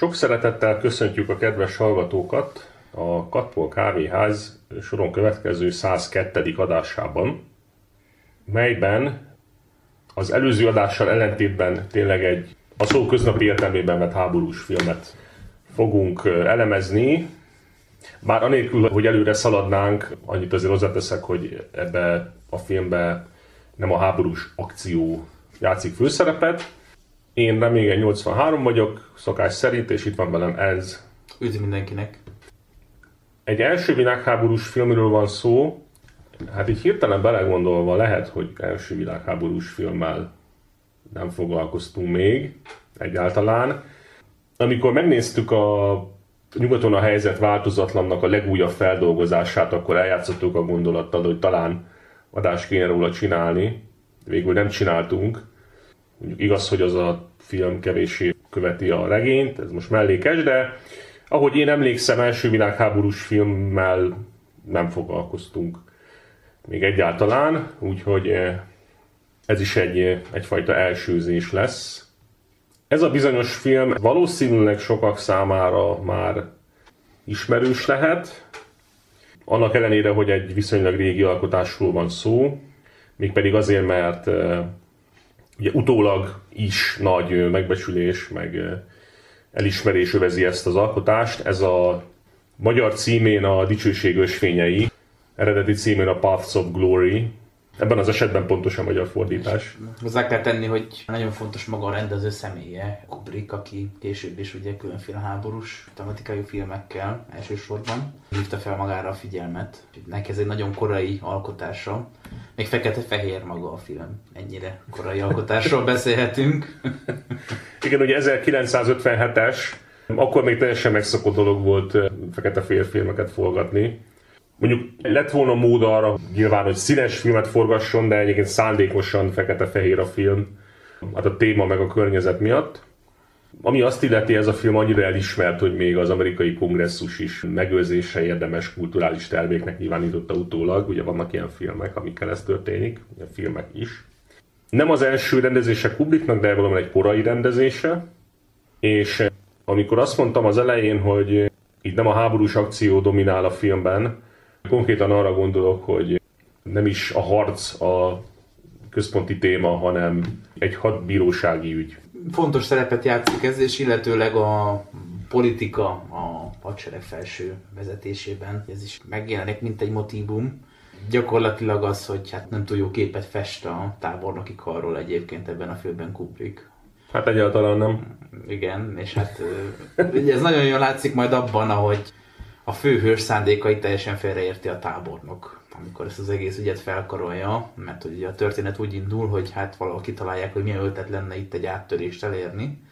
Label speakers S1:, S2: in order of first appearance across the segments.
S1: Sok szeretettel köszöntjük a kedves hallgatókat a Katpol Kávéház soron következő 102. adásában, melyben az előző adással ellentétben tényleg egy a szó köznapi értelmében vett háborús filmet fogunk elemezni, bár anélkül, hogy előre szaladnánk, annyit azért hozzáteszek, hogy ebbe a filmbe nem a háborús akció játszik főszerepet. Én Reményen 83 vagyok, szokás szerint, és itt van velem ez.
S2: Üdv mindenkinek!
S1: Egy első világháborús filmről van szó, hát így hirtelen belegondolva lehet, hogy első világháborús filmmel nem foglalkoztunk még egyáltalán. Amikor megnéztük a nyugaton a helyzet változatlannak a legújabb feldolgozását, akkor eljátszottuk a gondolattal, hogy talán adást kéne róla csinálni. Végül nem csináltunk. Mondjuk igaz, hogy az a film kevéssé követi a regényt, ez most mellékes, de ahogy én emlékszem, első világháborús filmmel nem foglalkoztunk még egyáltalán, úgyhogy eh, ez is egy, egyfajta elsőzés lesz. Ez a bizonyos film valószínűleg sokak számára már ismerős lehet, annak ellenére, hogy egy viszonylag régi alkotásról van szó, mégpedig azért, mert ugye utólag is nagy megbecsülés, meg elismerés övezi ezt az alkotást. Ez a magyar címén a Dicsőség ösvényei, eredeti címén a Paths of Glory, Ebben az esetben pontos a magyar fordítás.
S2: Hozzá kell tenni, hogy nagyon fontos maga a rendező személye, Kubrick, aki később is ugye különféle háborús tematikai filmekkel elsősorban hívta fel magára a figyelmet. Neki ez egy nagyon korai alkotása. Még fekete-fehér maga a film. Ennyire korai alkotásról beszélhetünk.
S1: Igen, ugye 1957-es, akkor még teljesen megszokott dolog volt eh, fekete-fehér filmeket forgatni. Mondjuk lett volna mód arra nyilván, hogy színes filmet forgasson, de egyébként szándékosan fekete-fehér a film, hát a téma meg a környezet miatt. Ami azt illeti, ez a film annyira elismert, hogy még az amerikai kongresszus is megőrzése érdemes kulturális terméknek nyilvánította utólag. Ugye vannak ilyen filmek, amikkel ez történik, ilyen filmek is. Nem az első rendezése Kubricknak, de valami egy korai rendezése. És amikor azt mondtam az elején, hogy itt nem a háborús akció dominál a filmben, Konkrétan arra gondolok, hogy nem is a harc a központi téma, hanem egy hadbírósági ügy.
S2: Fontos szerepet játszik ez, és illetőleg a politika a hadsereg felső vezetésében. Ez is megjelenik, mint egy motívum. Gyakorlatilag az, hogy hát nem túl jó képet fest a tábornoki karról egyébként ebben a filmben Kubrick.
S1: Hát egyáltalán nem.
S2: Igen, és hát ugye ez nagyon jól látszik majd abban, ahogy a főhős szándékait teljesen félreérti a tábornok, amikor ezt az egész ügyet felkarolja, mert ugye a történet úgy indul, hogy hát valahol kitalálják, hogy milyen ötlet lenne itt egy áttörést elérni,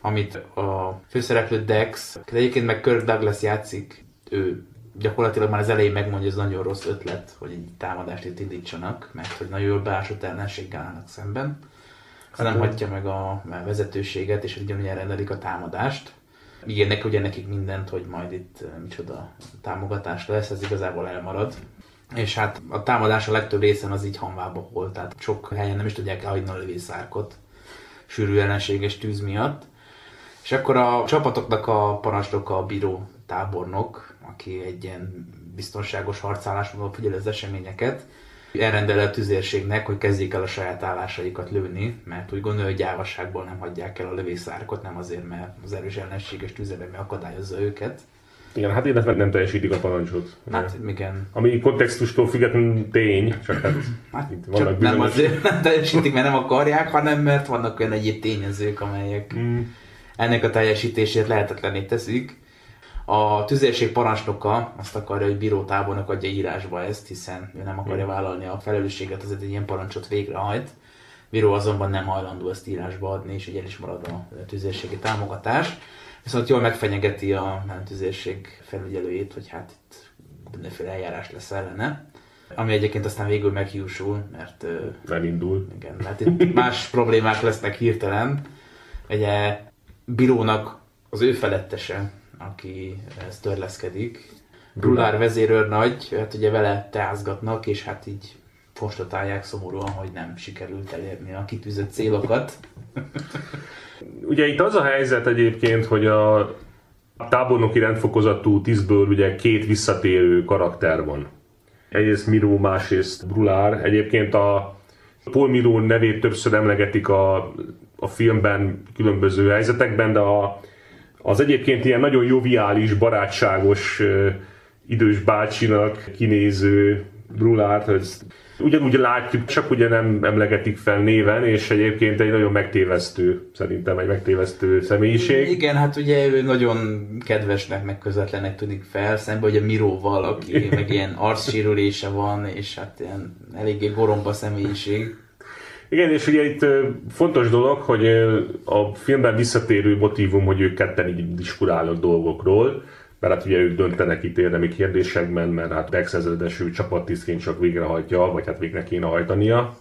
S2: amit a főszereplő Dex, de egyébként meg Kirk Douglas játszik, ő gyakorlatilag már az elején megmondja, hogy ez nagyon rossz ötlet, hogy egy támadást itt indítsanak, mert hogy nagyon jól beásott ellenséggel állnak szemben. Hát nem hagyja meg a vezetőséget, és ugyanúgy elrendelik a támadást ígérnek ugye nekik mindent, hogy majd itt eh, micsoda támogatás lesz, ez igazából elmarad. És hát a támadás a legtöbb részen az így hanvába volt, tehát sok helyen nem is tudják elhagyni a lövészárkot sűrű ellenséges tűz miatt. És akkor a csapatoknak a parancsnoka a bíró tábornok, aki egy ilyen biztonságos harcállásmódon figyel az eseményeket, elrendel a tüzérségnek, hogy kezdjék el a saját állásaikat lőni, mert úgy gondolja, hogy gyávaságból nem hagyják el a lövészárkot, nem azért, mert az erős ellenséges tüzeleme akadályozza őket.
S1: Igen, hát illetve nem teljesítik a parancsot.
S2: Hát igen.
S1: Ami kontextustól függetlenül tény, csak hát,
S2: hát itt vannak csak bizonyos... nem azért nem teljesítik, mert nem akarják, hanem mert vannak olyan egyéb tényezők, amelyek mm. ennek a teljesítését lehetetlené teszik. A tüzérség parancsnoka azt akarja, hogy bírótábornok adja írásba ezt, hiszen ő nem akarja vállalni a felelősséget, azért egy ilyen parancsot végrehajt. Bíró azonban nem hajlandó ezt írásba adni, és így el is marad a tüzérségi támogatás. Viszont jól megfenyegeti a tüzérség felügyelőjét, hogy hát itt mindenféle eljárás lesz ellene. Ami egyébként aztán végül meghiúsul, mert...
S1: Elindul.
S2: Igen, mert itt más problémák lesznek hirtelen. Ugye bírónak az ő felettese, aki ezt törleszkedik. Brulár vezérőr nagy, hát ugye vele teázgatnak, és hát így konstatálják szomorúan, hogy nem sikerült elérni a kitűzött célokat.
S1: Ugye itt az a helyzet egyébként, hogy a tábornoki rendfokozatú tisztből ugye két visszatérő karakter van. Egyrészt Miró, másrészt Brulár. Egyébként a Paul Miró nevét többször emlegetik a, a filmben különböző helyzetekben, de a, az egyébként ilyen nagyon joviális, barátságos, idős bácsinak kinéző Brulárt, hogy ugyanúgy látjuk, csak ugye nem emlegetik fel néven, és egyébként egy nagyon megtévesztő, szerintem egy megtévesztő személyiség.
S2: Igen, hát ugye ő nagyon kedvesnek, meg közvetlenek tűnik fel, szemben ugye Miróval, aki meg ilyen arcsérülése van, és hát ilyen eléggé goromba személyiség.
S1: Igen, és ugye itt fontos dolog, hogy a filmben visszatérő motivum, hogy ők ketten így diskurálnak dolgokról, mert hát ugye ők döntenek itt érdemi kérdésekben, mert hát Dex ezredesű csapattisztként csak végrehajtja, vagy hát végre kéne hajtania.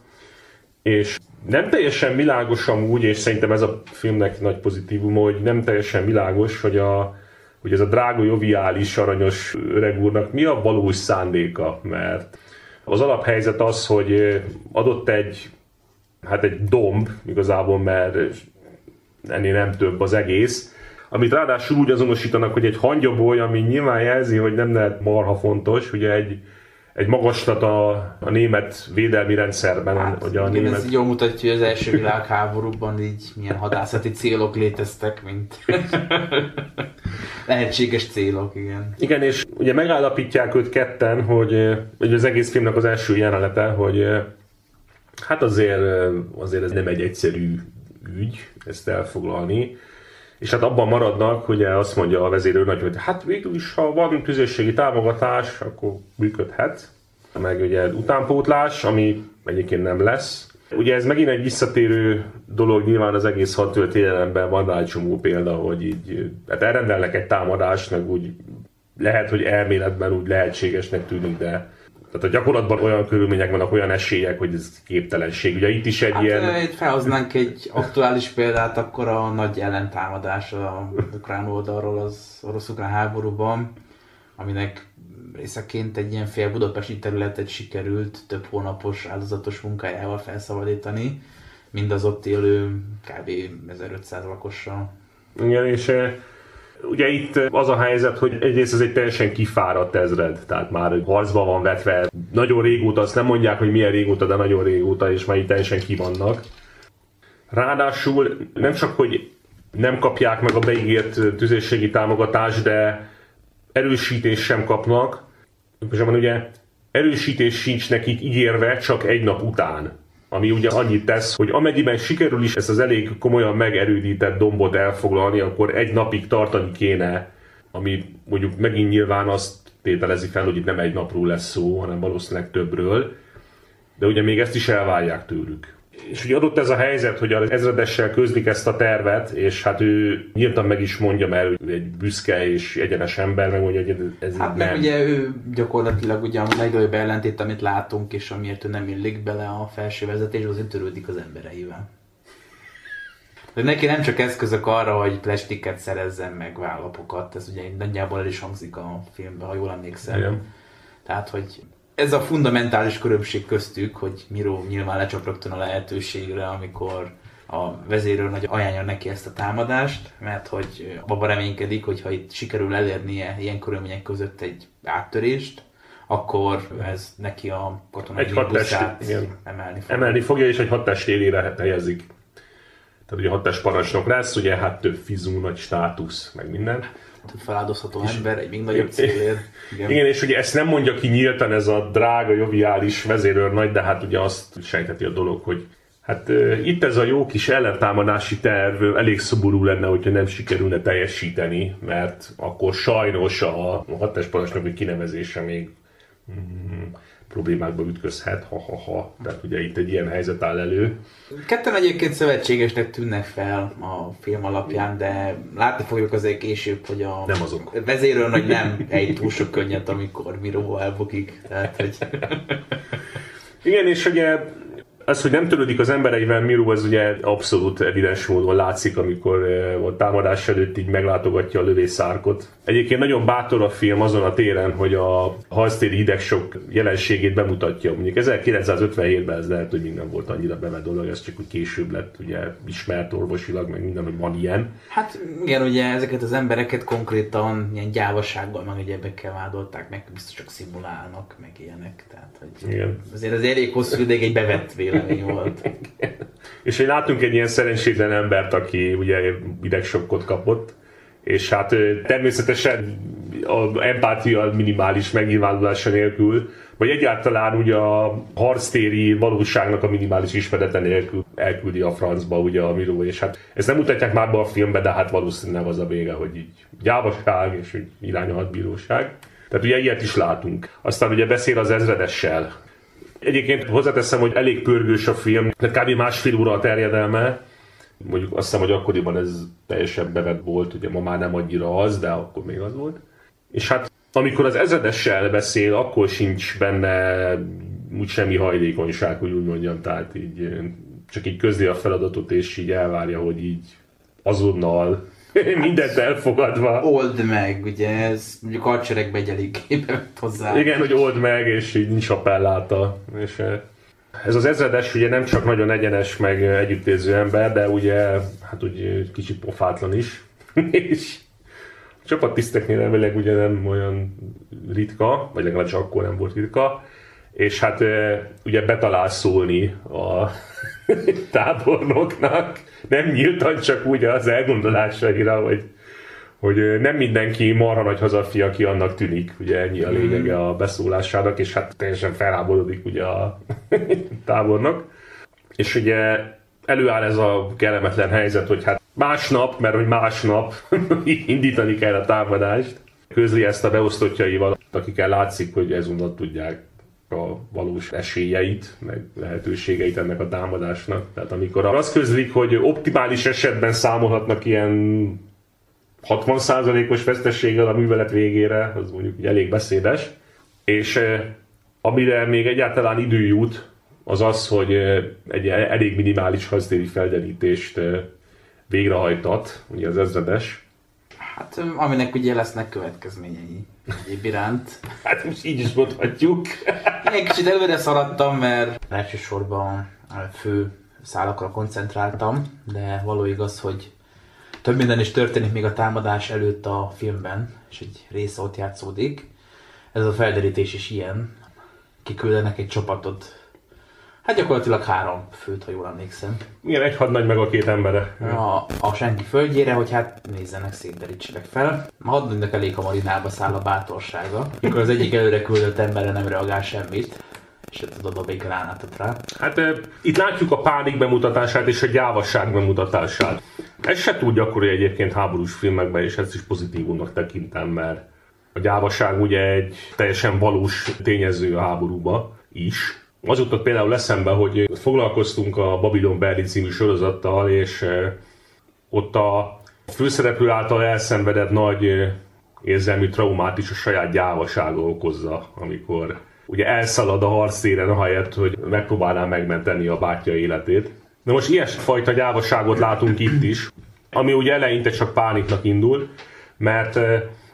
S1: És nem teljesen világos amúgy, és szerintem ez a filmnek nagy pozitívum, hogy nem teljesen világos, hogy, a, hogy ez a drága, joviális, aranyos öreg úrnak mi a valós szándéka, mert az alaphelyzet az, hogy adott egy, hát egy domb igazából, mert ennél nem több az egész, amit ráadásul úgy azonosítanak, hogy egy hangyaboly, ami nyilván jelzi, hogy nem lehet marha fontos, ugye egy, egy magaslat a, a német védelmi rendszerben.
S2: Hát,
S1: hogy a
S2: igen,
S1: német...
S2: ez jól mutatja, hogy az első világháborúban így milyen hadászati célok léteztek, mint lehetséges célok, igen.
S1: Igen, és ugye megállapítják őt ketten, hogy, hogy az egész filmnek az első jelenete, hogy hát azért, azért ez nem egy egyszerű ügy ezt elfoglalni és hát abban maradnak, ugye azt mondja a vezérőrnagy, hogy hát végül is, ha van közösségi támogatás, akkor működhet. Meg ugye utánpótlás, ami egyébként nem lesz. Ugye ez megint egy visszatérő dolog, nyilván az egész hat történelemben van rá egy csomó példa, hogy így hát elrendelnek egy támadást, meg úgy lehet, hogy elméletben úgy lehetségesnek tűnik, de tehát a gyakorlatban olyan körülmények vannak, olyan esélyek, hogy ez képtelenség. Ugye itt is egy
S2: hát,
S1: ilyen...
S2: Itt felhoznánk egy aktuális példát, akkor a nagy ellentámadás a ukrán oldalról az orosz-ukrán háborúban, aminek részeként egy ilyen fél budapesti területet sikerült több hónapos áldozatos munkájával felszabadítani, mind az ott élő kb. 1500 lakossal.
S1: Igen, és Ugye itt az a helyzet, hogy egyrészt ez egy teljesen kifáradt ezred, tehát már harcba van vetve. Nagyon régóta, azt nem mondják, hogy milyen régóta, de nagyon régóta, és már itt teljesen kivannak. Ráadásul nem csak, hogy nem kapják meg a beígért tüzérségi támogatást, de erősítés sem kapnak. Pontosabban ugye erősítés sincs nekik ígérve csak egy nap után ami ugye annyit tesz, hogy amennyiben sikerül is ezt az elég komolyan megerődített dombot elfoglalni, akkor egy napig tartani kéne, ami mondjuk megint nyilván azt tételezi fel, hogy itt nem egy napról lesz szó, hanem valószínűleg többről, de ugye még ezt is elvárják tőlük. És ugye adott ez a helyzet, hogy az ezredessel közlik ezt a tervet, és hát ő nyíltan meg is mondja, mert ő egy büszke és egyenes ember, meg mondja, hogy ez
S2: hát
S1: nem.
S2: ugye ő gyakorlatilag ugye a legnagyobb ellentét, amit látunk, és amiért ő nem illik bele a felső vezetés, az ő törődik az embereivel. De neki nem csak eszközök arra, hogy plastiket szerezzen meg vállapokat, ez ugye nagyjából el is hangzik a filmben, ha jól emlékszem. Igen. Tehát, hogy ez a fundamentális különbség köztük, hogy Miró nyilván lecsap rögtön a lehetőségre, amikor a vezérőr nagy ajánlja neki ezt a támadást, mert hogy abban reménykedik, hogy ha itt sikerül elérnie ilyen körülmények között egy áttörést, akkor ez neki a katonai
S1: egy buszát emelni fogja. Emelni fogja, és egy hatás élére helyezik. Tehát ugye hatás parancsnok lesz, ugye hát több fizú, nagy státusz, meg minden
S2: feláldozható ember egy még nagyobb célért.
S1: Igen. Igen, és ugye ezt nem mondja ki nyíltan ez a drága, joviális vezérőrnagy, de hát ugye azt sejteti a dolog, hogy Hát uh, itt ez a jó kis ellentámadási terv elég szoború lenne, hogyha nem sikerülne teljesíteni, mert akkor sajnos a, a hatás parancsnoki kinevezése még mm, problémákba ütközhet, ha-ha-ha. Tehát ugye itt egy ilyen helyzet áll elő.
S2: Ketten egyébként szövetségesnek tűnnek fel a film alapján, de látni fogjuk azért később, hogy a
S1: nem azok.
S2: vezéről nagy nem egy túl sok könnyet, amikor Miró elbukik. Tehát, hogy...
S1: Igen, és ugye Az, hogy nem törődik az embereivel Miru, az ugye abszolút evidens módon látszik, amikor eh, a támadás előtt így meglátogatja a lövészárkot. Egyébként nagyon bátor a film azon a téren, hogy a harctéri hidegsok jelenségét bemutatja. Mondjuk 1957-ben ez lehet, hogy minden volt annyira bevett dolog, ez csak úgy később lett ugye ismert orvosilag, meg minden, hogy van ilyen.
S2: Hát igen, ugye ezeket az embereket konkrétan ilyen gyávasággal, meg egyebekkel vádolták, meg biztos csak szimulálnak, meg ilyenek. Tehát, hogy
S1: Igen.
S2: azért az elég hosszú ideig egy bevett vélemény volt.
S1: És hogy látunk egy ilyen szerencsétlen embert, aki ugye idegsokkot kapott, és hát természetesen a empátia minimális megnyilvánulása nélkül, vagy egyáltalán ugye a harctéri valóságnak a minimális ismerete nélkül elküldi a francba ugye a Miró, és hát ezt nem mutatják már be a filmbe, de hát valószínűleg az a vége, hogy így gyávaság és hogy irány a hadbíróság. Tehát ugye ilyet is látunk. Aztán ugye beszél az ezredessel, Egyébként hozzáteszem, hogy elég pörgős a film, tehát kb. másfél óra a terjedelme. Mondjuk azt hiszem, hogy akkoriban ez teljesen bevett volt, ugye ma már nem annyira az, de akkor még az volt. És hát amikor az ezredessel beszél, akkor sincs benne úgy semmi hajlékonyság, hogy úgy mondjam, tehát így csak így közli a feladatot, és így elvárja, hogy így azonnal mindent elfogadva.
S2: Old meg, ugye ez mondjuk hadseregbe egy hozzá.
S1: Igen, hogy old meg, és így nincs appelláta. És eh, ez az ezredes ugye nem csak nagyon egyenes, meg eh, együttérző ember, de ugye, hát úgy kicsit pofátlan is. és a csapattiszteknél elvileg ugye nem olyan ritka, vagy legalábbis akkor nem volt ritka, és hát eh, ugye betalál szólni a tábornoknak, nem nyíltan csak úgy az elgondolásaira, hogy, hogy nem mindenki marha nagy hazafi, aki annak tűnik, ugye ennyi a lényege a beszólásának, és hát teljesen felháborodik ugye a tábornok. És ugye előáll ez a kellemetlen helyzet, hogy hát másnap, mert hogy másnap indítani kell a támadást, közli ezt a beosztottjaival, akikkel látszik, hogy ezúttal tudják a valós esélyeit, meg lehetőségeit ennek a támadásnak. Tehát amikor azt közlik, hogy optimális esetben számolhatnak ilyen 60%-os vesztességgel a művelet végére, az mondjuk így elég beszédes, és eh, amire még egyáltalán idő jut, az az, hogy eh, egy elég minimális haztéri felderítést eh, végrehajtat, ugye az ezredes,
S2: Hát aminek ugye lesznek következményei egyéb iránt.
S1: Hát most így is mondhatjuk.
S2: Én kicsit előre szaladtam, mert elsősorban a fő szálakra koncentráltam, de való igaz, hogy több minden is történik még a támadás előtt a filmben, és egy része ott játszódik. Ez a felderítés is ilyen. Kiküldenek egy csapatot. Hát gyakorlatilag három főt, ha jól emlékszem.
S1: Igen, egy hadnagy meg a két embere.
S2: A, a senki földjére, hogy hát nézzenek, szétderítsenek fel. A hadnagynak elég hamar inába száll a bátorsága, mikor az egyik előre küldött emberre nem reagál semmit, és tudod dob egy gránátot rá.
S1: Hát e, itt látjuk a pánik bemutatását és a gyávasság bemutatását. Ez se túl gyakori egyébként háborús filmekben, és ezt is pozitívumnak tekintem, mert a gyávaság ugye egy teljesen valós tényező a háborúba is. Az jutott például eszembe, hogy foglalkoztunk a Babylon Berlin című sorozattal, és ott a főszereplő által elszenvedett nagy érzelmi traumát is a saját gyávasága okozza, amikor ugye elszalad a harctéren ahelyett, hogy megpróbálná megmenteni a bátyja életét. Na most ilyesfajta gyávaságot látunk itt is, ami ugye eleinte csak pániknak indul, mert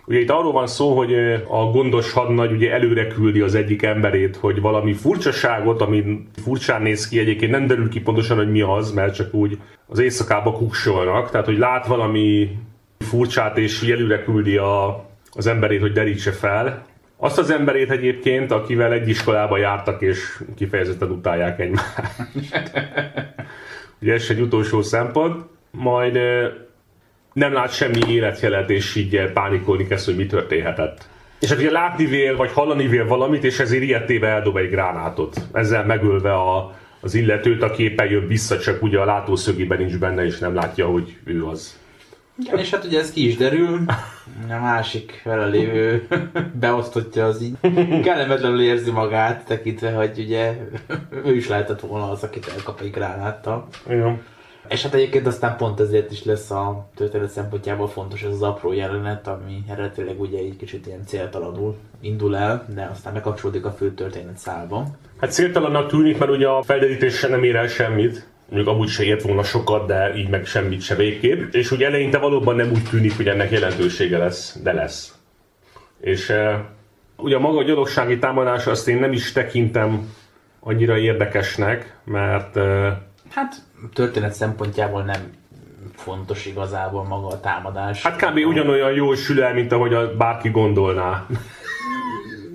S1: ugye itt arról van szó, hogy a gondos hadnagy ugye előre küldi az egyik emberét, hogy valami furcsaságot, ami furcsán néz ki, egyébként nem derül ki pontosan, hogy mi az, mert csak úgy az éjszakába kuksolnak, tehát hogy lát valami furcsát, és előre küldi a, az emberét, hogy derítse fel, azt az emberét egyébként, akivel egy iskolába jártak, és kifejezetten utálják egymást. Ugye ez egy utolsó szempont. Majd nem lát semmi életjelet, és így ö, pánikolni kezd, hogy mi történhetett. És hát ugye látni vél, vagy hallani vél valamit, és ezért ilyettéve eldob egy gránátot. Ezzel megölve a, az illetőt, aki éppen jön vissza, csak ugye a látószögében nincs benne, és nem látja, hogy ő az.
S2: Igen, és hát ugye ez ki is derül, a másik velelévő beosztottja az így kellemetlenül érzi magát, tekintve, hogy ugye ő is lehetett volna az, akit elkap egy gránáttal.
S1: Igen.
S2: És hát egyébként aztán pont ezért is lesz a történet szempontjából fontos ez az apró jelenet, ami eredetileg ugye egy kicsit ilyen céltalanul indul el, de aztán megkapcsolódik a fő történet szálba.
S1: Hát céltalannak tűnik, mert ugye a felderítés nem ér el semmit, mondjuk amúgy se ért volna sokat, de így meg semmit se végképp. És ugye eleinte valóban nem úgy tűnik, hogy ennek jelentősége lesz, de lesz. És e, ugye maga a gyalogsági támadás azt én nem is tekintem annyira érdekesnek, mert e,
S2: Hát történet szempontjából nem fontos igazából maga a támadás.
S1: hát kb. ugyanolyan jól sül el, mint ahogy a bárki gondolná.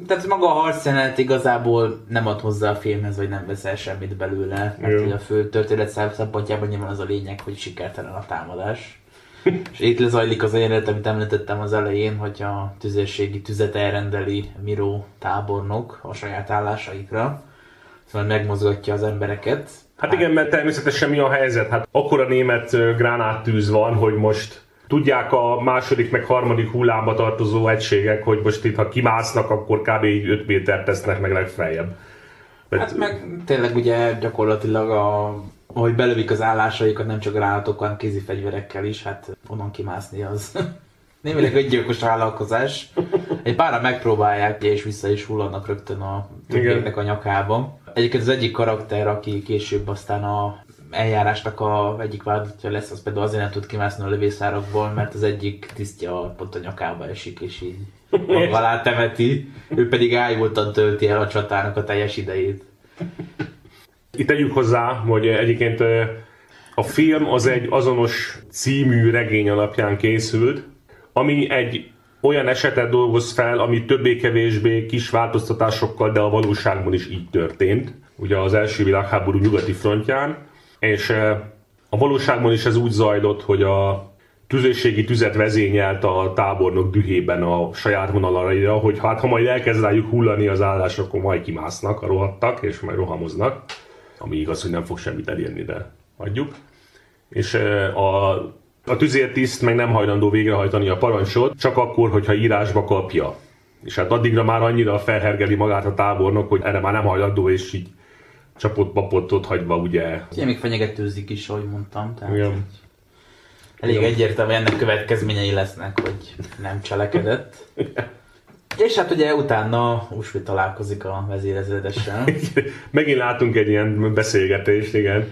S2: Tehát maga a harcjelenet igazából nem ad hozzá a filmhez, vagy nem veszel semmit belőle. Mert ugye a fő történet szempontjából nyilván az a lényeg, hogy sikertelen a támadás. És itt lezajlik az a jelenet, amit említettem az elején, hogy a tüzérségi tüzet elrendeli Miró tábornok a saját állásaikra. Szóval megmozgatja az embereket.
S1: Hát igen, mert természetesen mi a helyzet? Hát akkora német ö, gránáttűz van, hogy most tudják a második meg harmadik hullámba tartozó egységek, hogy most itt ha kimásznak, akkor kb. 5 métert tesznek meg legfeljebb. Tehát-
S2: Hát meg tényleg ugye gyakorlatilag a, ahogy belövik az állásaikat nem csak gránátokkal, hanem kézi fegyverekkel is, hát onnan kimászni az. Némileg egy gyilkos vállalkozás. Egy pára megpróbálják, és vissza is hulladnak rögtön a többieknek a nyakába. Egyébként az egyik karakter, aki később aztán a eljárásnak a egyik vállalatja lesz, az például azért nem tud kimászni a lövészárakból, mert az egyik tisztja pont a nyakába esik, és így alá temeti, ő pedig ájultan tölti el a csatának a teljes idejét.
S1: Itt tegyük hozzá, hogy egyébként a film az egy azonos című regény alapján készült, ami egy olyan esetet dolgoz fel, ami többé-kevésbé kis változtatásokkal, de a valóságban is így történt. Ugye az első világháború nyugati frontján, és ö, a valóságban is ez úgy zajlott, hogy a tüzérségi tüzet vezényelt a tábornok dühében a saját vonalaira, hogy hát ha majd elkezd rájuk hullani az állás, akkor majd kimásznak a rohadtak, és majd rohamoznak. Ami igaz, hogy nem fog semmit elérni, de hagyjuk. És eh, a, a tüzértiszt meg nem hajlandó végrehajtani a parancsot, csak akkor, hogyha írásba kapja. És hát addigra már annyira felhergeli magát a tábornok, hogy erre már nem hajlandó, és így csapott papot ott hagyva ugye
S2: Ugye még fenyegetőzik is, ahogy mondtam. Tehát
S1: Igen.
S2: elég egyértelmű ennek következményei lesznek, hogy nem cselekedett. És hát ugye utána Usvi találkozik a vezérezredessel.
S1: Megint látunk egy ilyen beszélgetést, igen.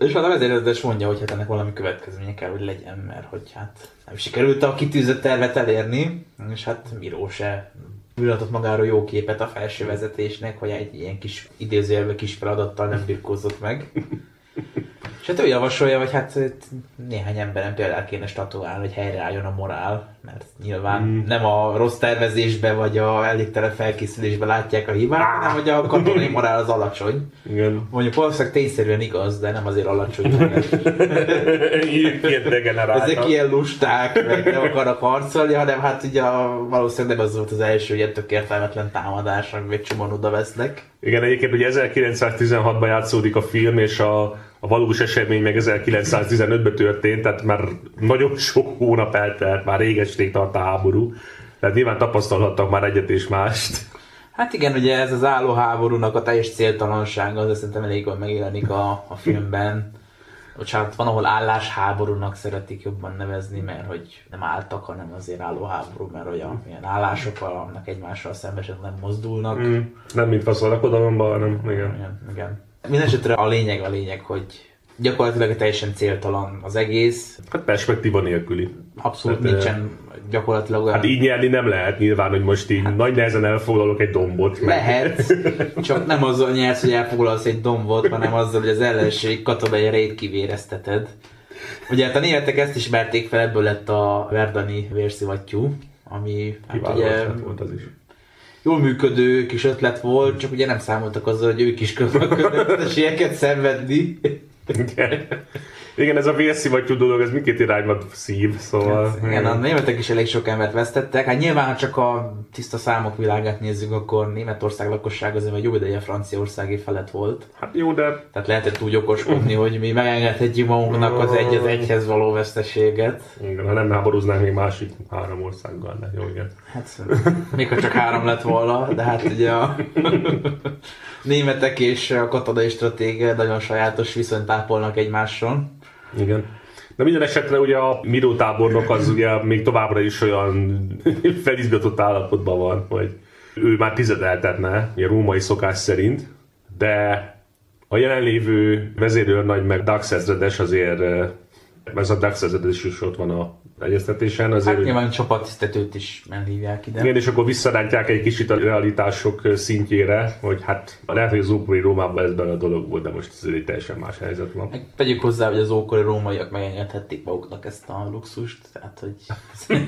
S2: És hát a vezérezredes mondja, hogy hát ennek valami következménye kell, hogy legyen, mert hogy hát nem sikerült a kitűzött tervet elérni, és hát Miró se mutatott magáról jó képet a felső vezetésnek, hogy egy ilyen kis idézőjelben kis feladattal nem birkózott meg. És hát ő javasolja, hogy hát néhány emberen például kéne statuálni, hogy helyreálljon a morál, mert nyilván mm. nem a rossz tervezésbe vagy a elégtelen felkészülésbe látják a hibát, hanem hogy a katonai morál az alacsony.
S1: Igen.
S2: Mondjuk valószínűleg tényszerűen igaz, de nem azért alacsony, ezek ilyen lusták, meg nem akarnak harcolni, hanem hát ugye a, valószínűleg nem az volt az első ilyen tök értelmetlen támadás, egy csomóan oda vesznek.
S1: Igen, egyébként ugye 1916-ban játszódik a film, és a, a valós esemény meg 1915-ben történt, tehát már nagyon sok hónap eltelt, már réges-rég tart a háború. Tehát nyilván tapasztalhattak már egyet és mást.
S2: Hát igen, ugye ez az állóháborúnak a teljes céltalansága, az szerintem elég jól megjelenik a, a filmben. Bocsánat, van, ahol állásháborúnak szeretik jobban nevezni, mert hogy nem álltak, hanem azért állóháború, mert olyan ilyen állások vannak egymással szembesen nem mozdulnak. Mm.
S1: Nem mint faszalakodalomban, hanem igen.
S2: Igen, igen. Mindenesetre a lényeg a lényeg, hogy gyakorlatilag teljesen céltalan az egész.
S1: Hát perspektíva nélküli.
S2: Abszolút
S1: Hát,
S2: nincsen gyakorlatilag olyan...
S1: Hát így nyerni nem lehet nyilván, hogy most így nagy nehezen elfoglalok egy dombot.
S2: Lehet, csak nem azzal nyersz, hogy elfoglalsz egy dombot, hanem azzal, hogy az ellenség katonai erejét kivérezteted. Ugye hát a németek ezt ismerték fel, ebből lett a verdani vérszivattyú, ami hát ugye
S1: volt az is.
S2: Jól működő kis ötlet volt, csak ugye nem számoltak azzal, hogy ők is közben közösségeket szenvedni.
S1: Igen. Ez a vérszivattyú dolog, ez mindkét irányba szív, szóval...
S2: Igen, a németek is elég sok embert vesztettek. Hát nyilván, ha csak a tiszta számok világát nézzük, akkor Németország lakosság azért egy jó ideje Franciaországi felett volt.
S1: Hát jó, de
S2: Tehát lehetett úgy okoskodni, hogy mi megengedhetjük magunknak az egy az egyhez való veszteséget.
S1: igen, ha nem háborúznánk még másik három országgal, de jó, igen.
S2: Hát még ha csak három lett volna, de hát ugye a németek és a katonai stratégia nagyon sajátos viszonyt ápolnak egymással.
S1: Igen. De minden esetre ugye a Miró tábornok az ugye még továbbra is olyan felizgatott állapotban van, hogy ő már tized eltetne, ugye római szokás szerint, de a jelenlévő vezérőrnagy meg Dax ezredes azért, ez a Dax ezredes is ott van a egyeztetésen. Azért,
S2: Hát nyilván csapattisztetőt is elhívják ide.
S1: igen, és akkor visszarántják egy kicsit a realitások szintjére, hogy hát lehet, hogy az ókori Rómában ez benne a dolog volt, de most ez egy teljesen más helyzet van.
S2: Meg Tegyük hozzá, hogy az ókori rómaiak megengedhették maguknak ezt a luxust, tehát hogy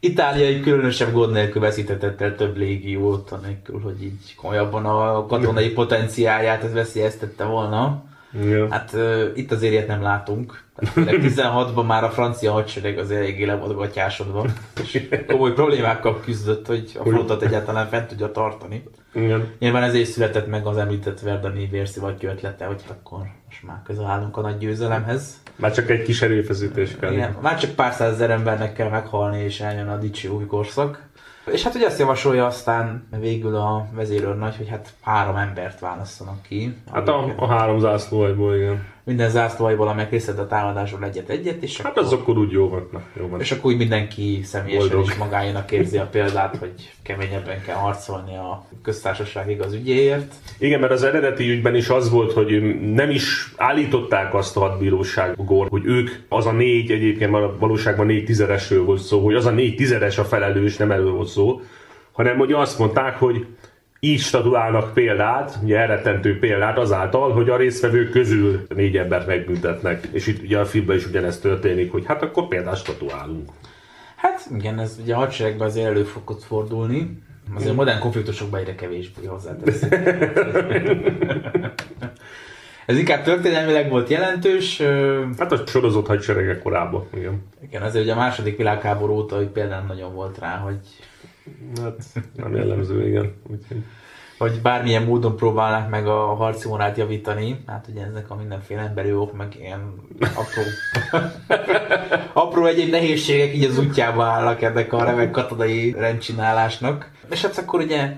S2: Itáliai különösebb gond nélkül veszítetett el több légiót, anélkül, hogy így komolyabban a katonai potenciáját ez veszélyeztette volna.
S1: Igen.
S2: Hát uh, itt azért ilyet nem látunk. Tehát 16-ban már a francia hadsereg az eléggé le volt gatyásodva, és komoly problémákkal küzdött, hogy a flottat egyáltalán fent tudja tartani.
S1: Igen.
S2: Nyilván ezért született meg az említett Verdani vérszivattyú ötlete, hogy hát akkor most már közel állunk a nagy győzelemhez.
S1: Már csak egy kis erőfeszítés kell.
S2: Igen, már csak pár százezer embernek kell meghalni, és eljön a dicső új korszak. És hát ugye azt javasolja aztán végül a vezérőrnagy, hogy hát három embert válasszanak ki.
S1: Hát a, a három zászlóajból, igen.
S2: Minden zászlóajból, amelyek részlet a támadásról egyet-egyet, és
S1: Hát
S2: akkor,
S1: az akkor úgy jó van. Na, jó van.
S2: és akkor úgy mindenki személyesen
S1: Boldog.
S2: is magáénak érzi a példát, hogy keményebben kell harcolni a köztársaság igaz ügyéért.
S1: Igen, mert az eredeti ügyben is az volt, hogy nem is állították azt a hadbíróságon, hogy ők az a négy, egyébként már a valóságban négy tizeresről volt szó, hogy az a négy tizedes a felelős, nem erről volt szó, hanem hogy azt mondták, hogy így statuálnak példát, ugye elrettentő példát azáltal, hogy a résztvevők közül négy embert megbüntetnek. És itt ugye a filmben is ugyanezt történik, hogy hát akkor példát statuálunk.
S2: Hát igen, ez ugye a hadseregben azért elő fog fordulni. Azért a modern konfliktusokban egyre kevésbé hozzáteszik. Ez inkább történelmileg volt jelentős.
S1: Hát a sorozott hadserege korábban, igen.
S2: Igen, azért ugye a második világháború óta hogy például nagyon volt rá, hogy,
S1: Hát nem jellemző, igen. Úgyhogy...
S2: hogy bármilyen módon próbálnak meg a harci morát javítani. Hát ugye ezek a mindenféle emberi ok, meg ilyen apró, apró egyéb nehézségek így az útjába állnak ennek a remek katonai rendcsinálásnak. És hát akkor ugye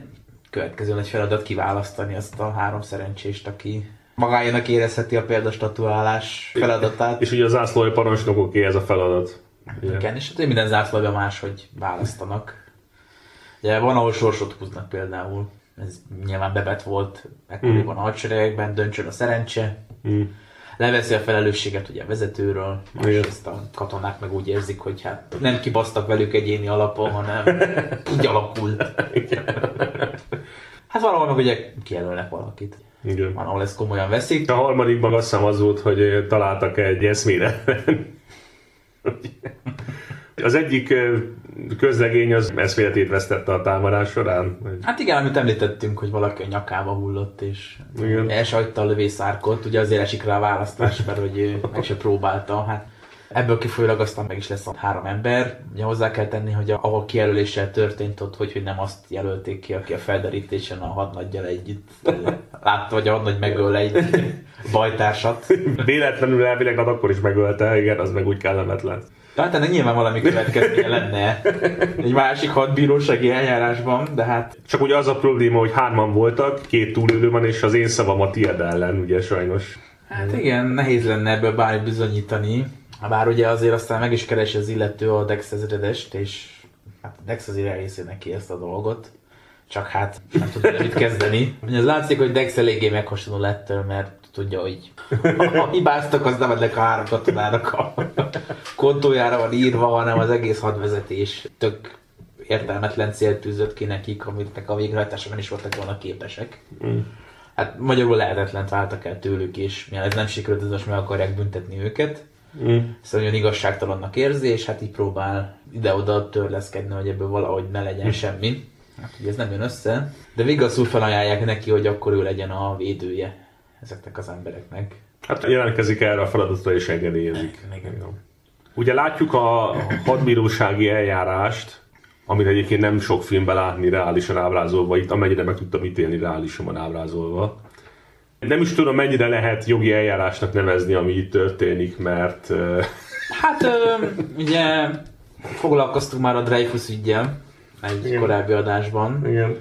S2: következő nagy feladat kiválasztani azt a három szerencsést, aki magájának érezheti a példastatuálás feladatát.
S1: És ugye a zászlói parancsnokoké ez a feladat. Ugye?
S2: Igen, és hát minden zászlója máshogy választanak. Ugye van, ahol sorsot húznak például. Ez nyilván bebet volt ekkoriban a hadseregekben, döntsön a szerencse.
S1: Mm.
S2: Leveszi a felelősséget ugye a vezetőről, másrészt a katonák meg úgy érzik, hogy hát nem kibasztak velük egyéni alapon, hanem így alakul. Hát valahol meg ugye kijelölnek valakit.
S1: Igen.
S2: Van, ahol ezt komolyan veszik.
S1: A harmadikban azt hiszem az volt, hogy találtak egy eszmére. Az egyik ö, közlegény az eszméletét vesztette a támadás során.
S2: Hát igen, amit említettünk, hogy valaki a nyakába hullott, és
S1: Igen.
S2: elsajta a lövészárkot, ugye azért esik rá a választás, mert hogy meg se próbálta. Hát ebből kifolyólag aztán meg is lesz a három ember. Ugye hozzá kell tenni, hogy ahol kijelöléssel történt ott, hogy, hogy nem azt jelölték ki, aki a felderítésen a hadnaggyal együtt látta, hogy a hadnagy megöl egy bajtársat.
S1: Véletlenül elvileg hát akkor is megölte, igen, az meg úgy kellemetlen.
S2: Tehát ennek nyilván valami következménye lenne egy másik hadbírósági eljárásban, de hát
S1: Csak ugye az a probléma, hogy hárman voltak, két túlélő van, és az én szavam a tied ellen, ugye sajnos.
S2: Hát igen, nehéz lenne ebből bármit bizonyítani. Bár ugye azért aztán meg is keresi az illető a Dex ezredest, és hát a Dex azért elhiszi neki ezt a dolgot. Csak hát nem tud mit kezdeni. Ugye az látszik, hogy Dex eléggé meghasonul ettől, mert tudja, hogy ha hibáztak, az nem ennek a három katonának a kontójára van írva, hanem az egész hadvezetés tök értelmetlen célt tűzött ki nekik, amiknek a végrehajtása nem is voltak volna képesek.
S1: Mm.
S2: Hát magyarul lehetetlent váltak el tőlük, és mivel ez nem sikerült, ez most meg akarják büntetni őket.
S1: Mm.
S2: Ezt nagyon igazságtalannak érzi, és hát így próbál ide-oda törleszkedni, hogy ebből valahogy ne legyen semmi. Hát ugye ez nem jön össze. De vigaszul felajánlják neki, hogy akkor ő legyen a védője ezeknek az embereknek.
S1: Hát jelentkezik erre a feladatra és engedélyezik.
S2: Igen.
S1: Ugye látjuk a hadbírósági eljárást, amit egyébként nem sok filmben látni reálisan ábrázolva, itt amennyire meg tudtam ítélni reálisan van ábrázolva. Nem is tudom, mennyire lehet jogi eljárásnak nevezni, ami itt történik, mert
S2: Hát ugye foglalkoztunk már a Dreyfus ügyjel egy
S1: Igen.
S2: korábbi adásban,
S1: igen,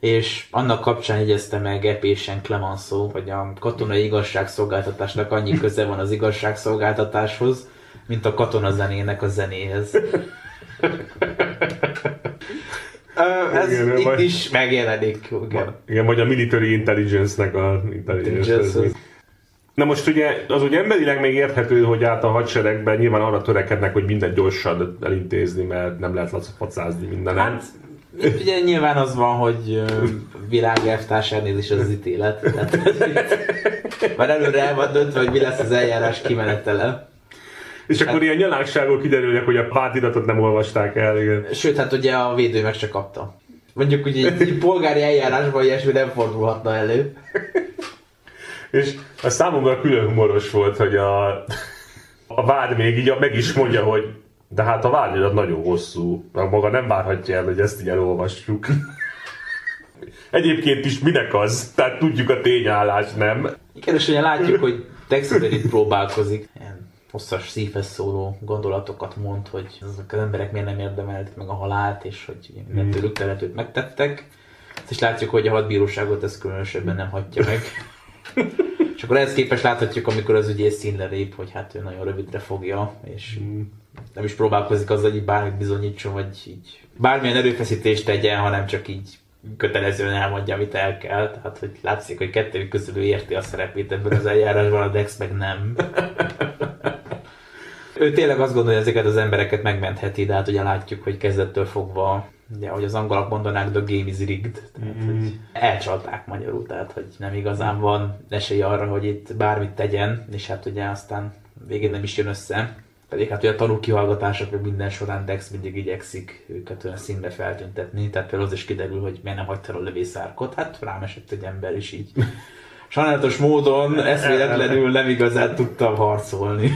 S2: és annak kapcsán jegyezte meg epésen Clemenceau, hogy a katonai igazságszolgáltatásnak annyi köze van az igazságszolgáltatáshoz, mint a katona zenének a zenéhez. Ö, ez
S1: Igen,
S2: itt
S1: vagy-
S2: is megjelenik. Igen.
S1: Igen, vagy a military intelligence-nek a intelligence. Na most ugye az ugye emberileg még érthető, hogy át a hadseregben nyilván arra törekednek, hogy mindent gyorsan elintézni, mert nem lehet lacafacázni mindenen.
S2: Hát, ugye nyilván az van, hogy ö, világ elvtárs elnézés az az ítélet. Tehát, már előre el van döntve, hogy mi lesz az eljárás kimenetele.
S1: És akkor ilyen nyalánkságból kiderülnek, hogy a pártiratot nem olvasták el, igen.
S2: Sőt, hát ugye a védő meg csak kapta. Mondjuk ugye egy, polgári eljárásban ilyesmi nem fordulhatna elő.
S1: És a számomra külön humoros volt, hogy a, a vád még így meg is mondja, hogy de hát a vádirat nagyon hosszú, meg maga nem várhatja el, hogy ezt így elolvassuk. Egyébként is minek az? Tehát tudjuk a tényállást, nem?
S2: Igen, és ugye látjuk, hogy itt próbálkozik. Hosszas szívhez szóló gondolatokat mond, hogy azok az emberek miért nem érdemelték meg a halált, és hogy minden tőlük tehetőt megtettek. Ezt is látjuk, hogy a hadbíróságot ez különösebben nem hagyja meg. és akkor ehhez képest láthatjuk, amikor az ügyész színre lép, hogy hát ő nagyon rövidre fogja, és nem is próbálkozik azzal, hogy bármit bizonyítson, vagy így bármilyen erőfeszítést tegyen, hanem csak így kötelezően elmondja, amit el kell. Tehát, hogy látszik, hogy kettőjük közül érti a szerepét ebben az eljárásban, a Dex meg nem. ő tényleg azt gondolja, hogy ezeket az embereket megmentheti, de hát ugye látjuk, hogy kezdettől fogva, ugye, ahogy az angolok mondanák, the game is rigged. Tehát, hogy elcsalták magyarul, tehát hogy nem igazán van esély arra, hogy itt bármit tegyen, és hát ugye aztán végén nem is jön össze. Pedig hát ugye a tanúkihallgatások meg minden során Dex mindig igyekszik őket olyan színbe feltüntetni, tehát például az is kiderül, hogy miért nem hagyta a lövészárkot, hát rám esett egy ember is így. Sajnálatos módon eszméletlenül nem igazán tudtam harcolni.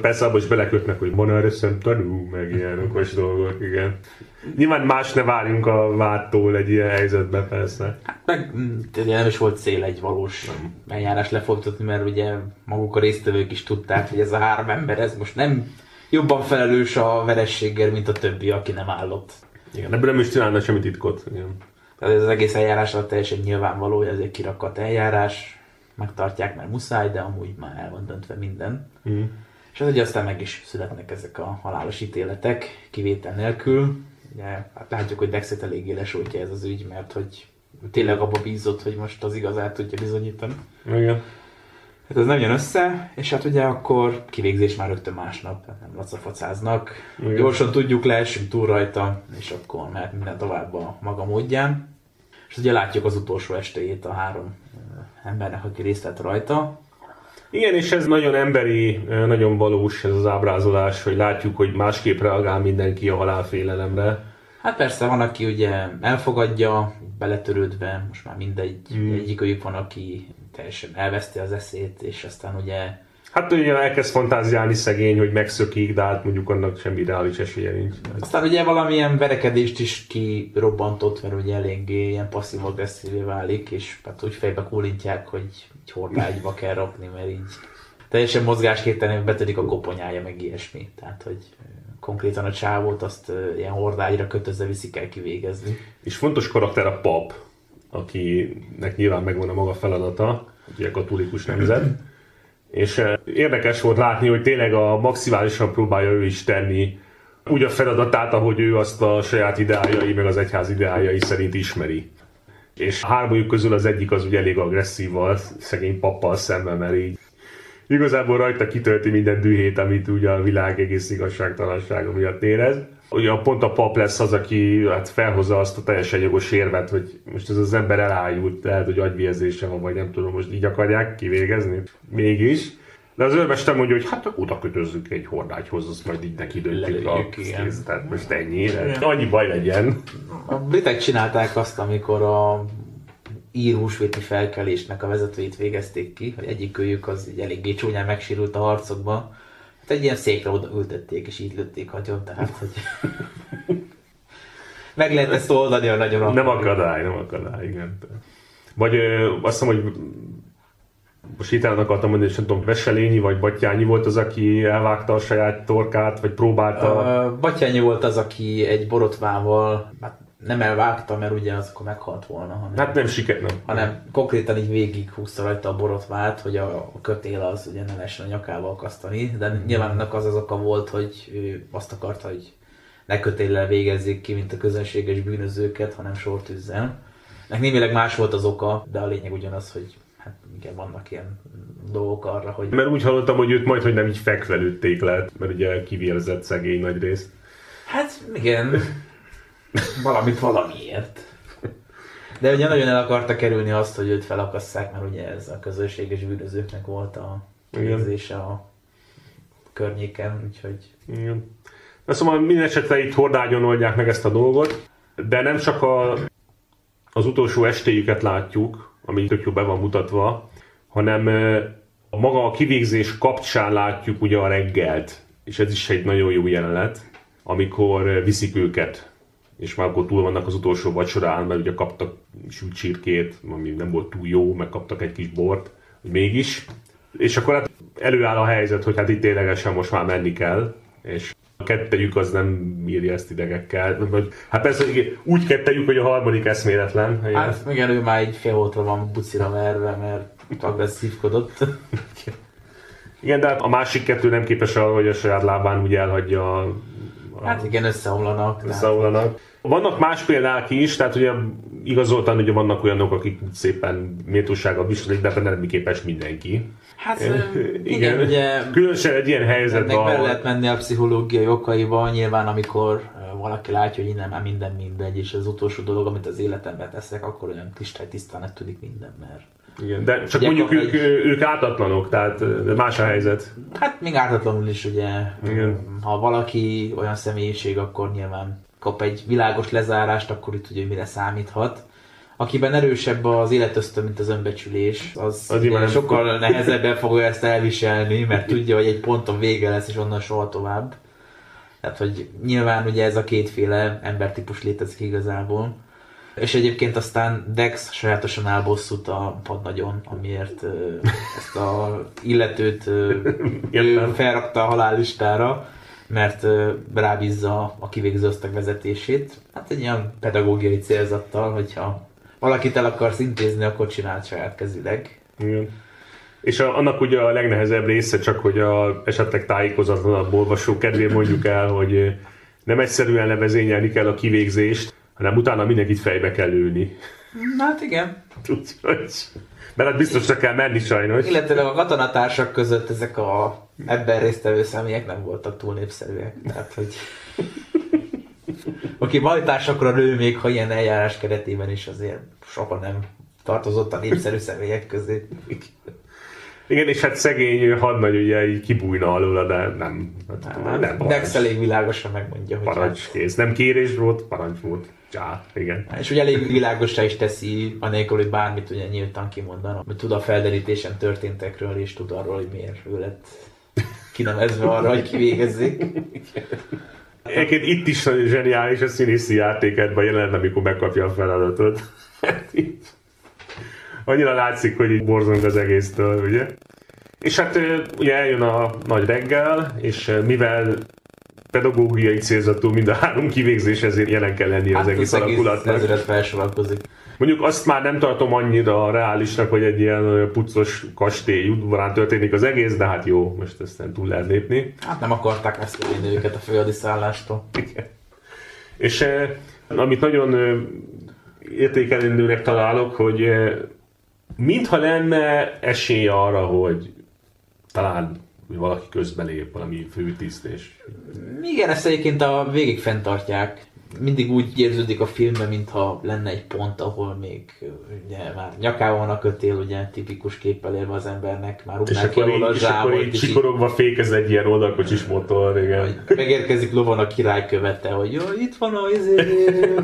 S1: Persze abban is belekötnek, hogy monareszem tanú, meg ilyen okos dolgok, igen. Nyilván más ne várjunk a vádtól egy ilyen helyzetben, persze.
S2: Meg mm, ugye nem is volt cél egy valós eljárás lefolytatni, mert ugye maguk a résztvevők is tudták, hogy ez a három ember, ez most nem jobban felelős a verességgel, mint a többi, aki nem állott.
S1: Igen, ebből nem is csinálna semmi titkot. Igen.
S2: Tehát ez az egész eljárás alatt teljesen nyilvánvaló, hogy ez egy kirakat eljárás, megtartják, mert muszáj, de amúgy már el van döntve minden.
S1: Mm.
S2: És az ugye aztán meg is születnek ezek a halálos ítéletek, kivétel nélkül. Ugye, hát látjuk, hogy Dexet eléggé lesújtja ez az ügy, mert hogy tényleg abba bízott, hogy most az igazát tudja bizonyítani.
S1: Igen.
S2: Hát ez nem jön össze, és hát ugye akkor kivégzés már rögtön másnap, tehát nem lacafacáznak.
S1: Igen.
S2: Gyorsan tudjuk, leessünk túl rajta, és akkor mehet minden tovább a maga módján. És ugye látjuk az utolsó estéjét a három ö, embernek, aki részt vett rajta.
S1: Igen, és ez nagyon emberi, nagyon valós ez az ábrázolás, hogy látjuk, hogy másképp reagál mindenki a halálfélelemre.
S2: Hát persze van, aki ugye elfogadja, beletörődve, most már mindegy,
S1: Mm.
S2: egyikőjük van, aki teljesen elveszti az eszét, és aztán ugye
S1: Hát ugye elkezd fantáziálni szegény, hogy megszökik, de hát mondjuk annak semmi reális esélye nincs.
S2: Aztán ugye valamilyen verekedést is kirobbantott, mert ugye eléggé ilyen passzív agresszívé válik, és hát úgy fejbe kólintják, hogy egy hordágyba kell rakni, mert így teljesen mozgásképtelen betörik a koponyája, meg ilyesmi. Tehát, hogy konkrétan a csávót azt ilyen hordágyra kötözve viszik el kivégezni.
S1: És fontos karakter a pap, akinek nyilván megvan a maga feladata, ugye katolikus nemzet. És eh, érdekes volt látni, hogy tényleg a maximálisan próbálja ő is tenni úgy a feladatát, ahogy ő azt a saját ideájai, meg az egyház ideájai szerint ismeri. És hármójuk közül az egyik az ugye elég agresszíval, szegény pappal szemben, mert így igazából rajta kitölti minden dühét, amit ugye a világ egész igazságtalansága miatt érez. Ugye pont a pap lesz az, aki hát felhozza azt a teljesen jogos érvet, hogy most ez az ember elájult, lehet, hogy agyvérzése van, vagy nem tudom, most így akarják kivégezni. Mégis. De az őrmester mondja, hogy hát oda kötözzük egy hordágyhoz, azt majd így neki döntjük a tehát most ennyi, annyi baj legyen.
S2: A britek csinálták azt, amikor a ír húsvéti felkelésnek a vezetőit végezték ki, hogy egyikőjük az így eléggé csúnyán megsérült a harcokba. Hát egy ilyen székre oda ültették, és így lőtték agyon, tehát hogy... Meg lehet ezt oldani, ha nagyon
S1: Nem
S2: akarjuk.
S1: akadály, nem akadály, igen. Vagy ö, azt hiszem, hogy most hirtelen akartam mondani, és nem tudom, Veselényi vagy Battyányi volt az, aki elvágta a saját torkát, vagy próbálta.
S2: Uh, Batyányi volt az, aki egy borotvával, hát nem elvágta, mert ugye az akkor meghalt volna, hanem,
S1: Hát nem siker, nem.
S2: hanem konkrétan így végig húzta rajta a borotvát, hogy a, a kötél az ugye ne lehessen a nyakába akasztani, de nyilván ennek az az oka volt, hogy ő azt akarta, hogy ne kötéllel végezzék ki, mint a közönséges bűnözőket, hanem sortűzzel. Nek némileg más volt az oka, de a lényeg ugyanaz, hogy hát igen, vannak ilyen dolgok arra, hogy
S1: Mert úgy hallottam, hogy őt majd, hogy nem így fekve lőtték le, mert ugye kivérzett szegény nagy részt.
S2: Hát igen, valamit valamiért. De ugye nagyon el akarta kerülni azt, hogy őt felakasszák, mert ugye ez a közösséges bűnözőknek volt a végzése a környéken, úgyhogy
S1: Igen. Na szóval minden esetre itt hordágyon oldják meg ezt a dolgot, de nem csak a, az utolsó estéjüket látjuk, ami tök jó be van mutatva, hanem a maga a kivégzés kapcsán látjuk ugye a reggelt, és ez is egy nagyon jó jelenet, amikor viszik őket, és már akkor túl vannak az utolsó vacsorán, mert ugye kaptak sült csirkét, ami nem volt túl jó, meg kaptak egy kis bort, mégis. És akkor hát előáll a helyzet, hogy hát itt ténylegesen most már menni kell, és a kettejük az nem bírja ezt idegekkel. Hát persze úgy kettejük, hogy a harmadik eszméletlen. Igen.
S2: Hát igen, ő már egy fél óta van bucira verve, mert agresszívkodott.
S1: Igen, de hát a másik kettő nem képes arra, hogy a saját lábán úgy elhagyja a, a
S2: Hát igen, összeomlanak. tehát-
S1: összeomlanak. Vannak más példák is, tehát ugye igazoltan ugye vannak olyanok, akik szépen méltósággal viselik, de ebben nem képes mindenki.
S2: Hát
S1: Igen,
S2: igen, igen, ugye
S1: Különösen egy ilyen
S2: ennek
S1: helyzetben,
S2: bele
S1: ahol-
S2: lehet menni a pszichológiai okaiba, nyilván amikor valaki látja, hogy innen már minden mindegy, és az utolsó dolog, amit az életemben teszek, akkor olyan tisztán tűnik minden, mert
S1: Igen, de csak
S2: Ugye
S1: mondjuk ők,
S2: egy-
S1: ők ártatlanok, tehát más a helyzet.
S2: Hát még ártatlanul is ugye,
S1: Igen.
S2: ha valaki olyan személyiség, akkor nyilván kap egy világos lezárást, akkor itt ugye mire számíthat. Akiben erősebb az életösztön, mint az önbecsülés, az,
S1: Az
S2: sokkal nehezebben fogja ezt elviselni, mert tudja, hogy egy ponton vége lesz, és onnan soha tovább. Tehát, hogy nyilván ugye ez a kétféle embertípus létezik igazából. És egyébként aztán Dex sajátosan áll bosszút a padnagyon, amiért ezt a illetőt ő felrakta a halállistára, mert rábízza a kivégző osztag vezetését. Hát egy ilyen pedagógiai célzattal, hogyha valakit el akarsz intézni, akkor csináld saját kezüleg.
S1: Igen. És a, annak ugye a legnehezebb része csak, hogy a esetleg tájékozatlanabb olvasó kedvé mondjuk el, hogy nem egyszerűen levezényelni kell a kivégzést, hanem utána mindenkit fejbe kell lőni.
S2: Hát igen.
S1: Úgyhogy... Mert hát biztosra kell menni sajnos.
S2: Illetve a katonatársak között ezek a ebben résztvevő személyek nem voltak túl népszerűek. Tehát, hogy aki bajtársakra lő még, ha ilyen eljárás keretében is azért soha nem tartozott a népszerű személyek közé.
S1: Igen, és hát szegény hadnagy ugye így kibújna alóla, de nem. Hát, nem, nem
S2: Dex elég világosan megmondja, hogy
S1: Parancs kész. Nem kérés volt, parancs volt. Csá, igen.
S2: Hát, és ugye elég világosá is teszi, anélkül, hogy bármit ugye nyíltan kimondana, hogy tud a felderítésen történtekről, és tud arról, hogy miért ő lett kinevezve arra, hogy kivégezzék.
S1: Egyébként itt is zseniális a színészi játéketben jelen, amikor megkapja a feladatot. Annyira látszik, hogy így borzong az egésztől, ugye? És hát ugye eljön a nagy reggel, és mivel pedagógiai célzatú mind a három kivégzés, ezért jelen kell lennie az egész alakulatnak.
S2: ezeret felsorakozik.
S1: Mondjuk azt már nem tartom annyira reálisnak, hogy egy ilyen puccos kastély udvarán történik az egész, de hát jó, most ezt nem túl lehet lépni.
S2: Hát nem akarták ezt lenni őket a főadiszállástól.
S1: És eh, amit nagyon értékelendőnek találok, hogy mintha lenne esély arra, hogy talán valaki közbelép, valami főtiszt, és
S2: Igen, ezt egyébként a végig fenntartják. Mindig úgy érződik a filmben, mintha lenne egy pont, ahol még ugye, már nyakában a kötél, ugye tipikus képpel élve az embernek, már rúgnák ki alól a
S1: így, és akkor így
S2: és így
S1: csikorogva fékez egy ilyen oldalkocsis motor, igen.
S2: megérkezik lovon a király követe, hogy jó, itt van a izé,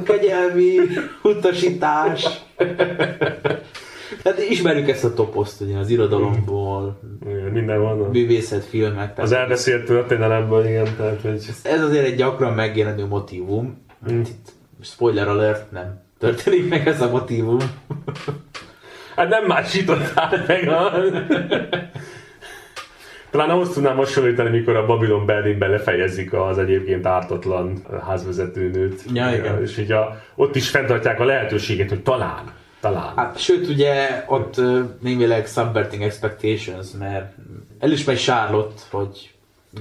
S2: kegyelmi utasítás. Tehát ismerjük ezt a toposzt ugye az irodalomból,
S1: igen. Minden van.
S2: művészetfilmek.
S1: Az
S2: Tehát
S1: elbeszélt történelemből, igen, tehát hogy...
S2: ez azért egy gyakran megjelenő motivum.
S1: Mm.
S2: Itt, spoiler alert, nem történik meg ez a motivum.
S1: Hát nem másítottál meg a... Talán ahhoz tudnám hasonlítani, mikor a Babylon Berlinben lefejezik az egyébként ártatlan házvezetőnőt.
S2: Ja, igen.
S1: És így a, ott is fenntartják a lehetőséget, hogy talán, talán.
S2: Hát, sőt, ugye ott uh, némileg subverting expectations, mert elismeri Charlotte, hogy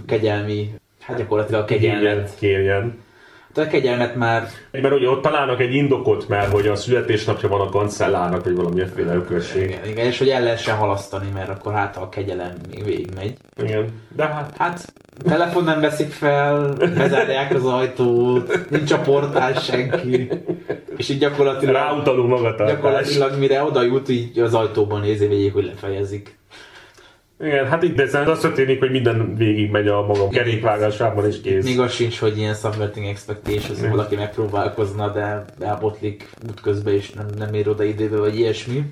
S2: kegyelmi, hát gyakorlatilag a kegyelmet.
S1: kérjen.
S2: De a kegyelmet már
S1: Mert ugye ott találnak egy indokot, mert hogy a születésnapja van a kancellárnak, vagy valamilyenféle ökösség.
S2: igen, igen, és hogy el lehessen halasztani, mert akkor hát a kegyelem még végigmegy.
S1: Igen. De hát
S2: Hát telefon nem veszik fel, bezárják az ajtót, nincs a portál senki, és így gyakorlatilag,
S1: ráutaló magatartás.
S2: gyakorlatilag mire oda jut, így az ajtóban nézi végig, hogy lefejezik.
S1: Igen, hát itt ezen az történik, hogy minden végig megy a maga kerékvágásában és kész.
S2: Még az sincs, hogy ilyen subverting expectations, valaki megpróbálkozna, de elbotlik útközben és nem, nem ér oda időbe, vagy ilyesmi.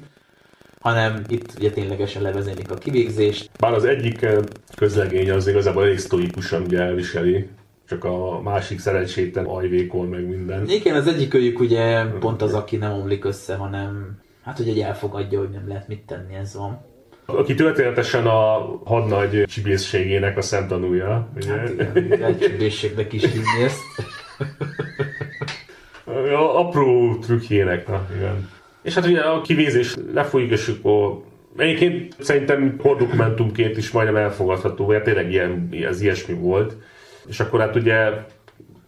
S2: Hanem itt ugye ténylegesen levezénylik a kivégzést.
S1: Bár az egyik eh, közlegény az igazából elég sztoikusan ugye elviseli, csak a másik szerencsétlen ajvékol meg minden.
S2: Igen, az egyik őjük ugye pont az, aki nem omlik össze, hanem hát ugye egy elfogadja, hogy nem lehet mit tenni, ez van.
S1: Aki történetesen a hadnagy csibészségének a szemtanúja. Ugye?
S2: Hát igen, egy csübbészségnek is hívni ezt.
S1: Apró trükkjének, na igen. És hát ugye a kivézés lefolyik, és akkor Egyébként szerintem hordokumentumként is majdnem elfogadható, mert tényleg ilyen, ez ilyesmi volt. És akkor hát ugye,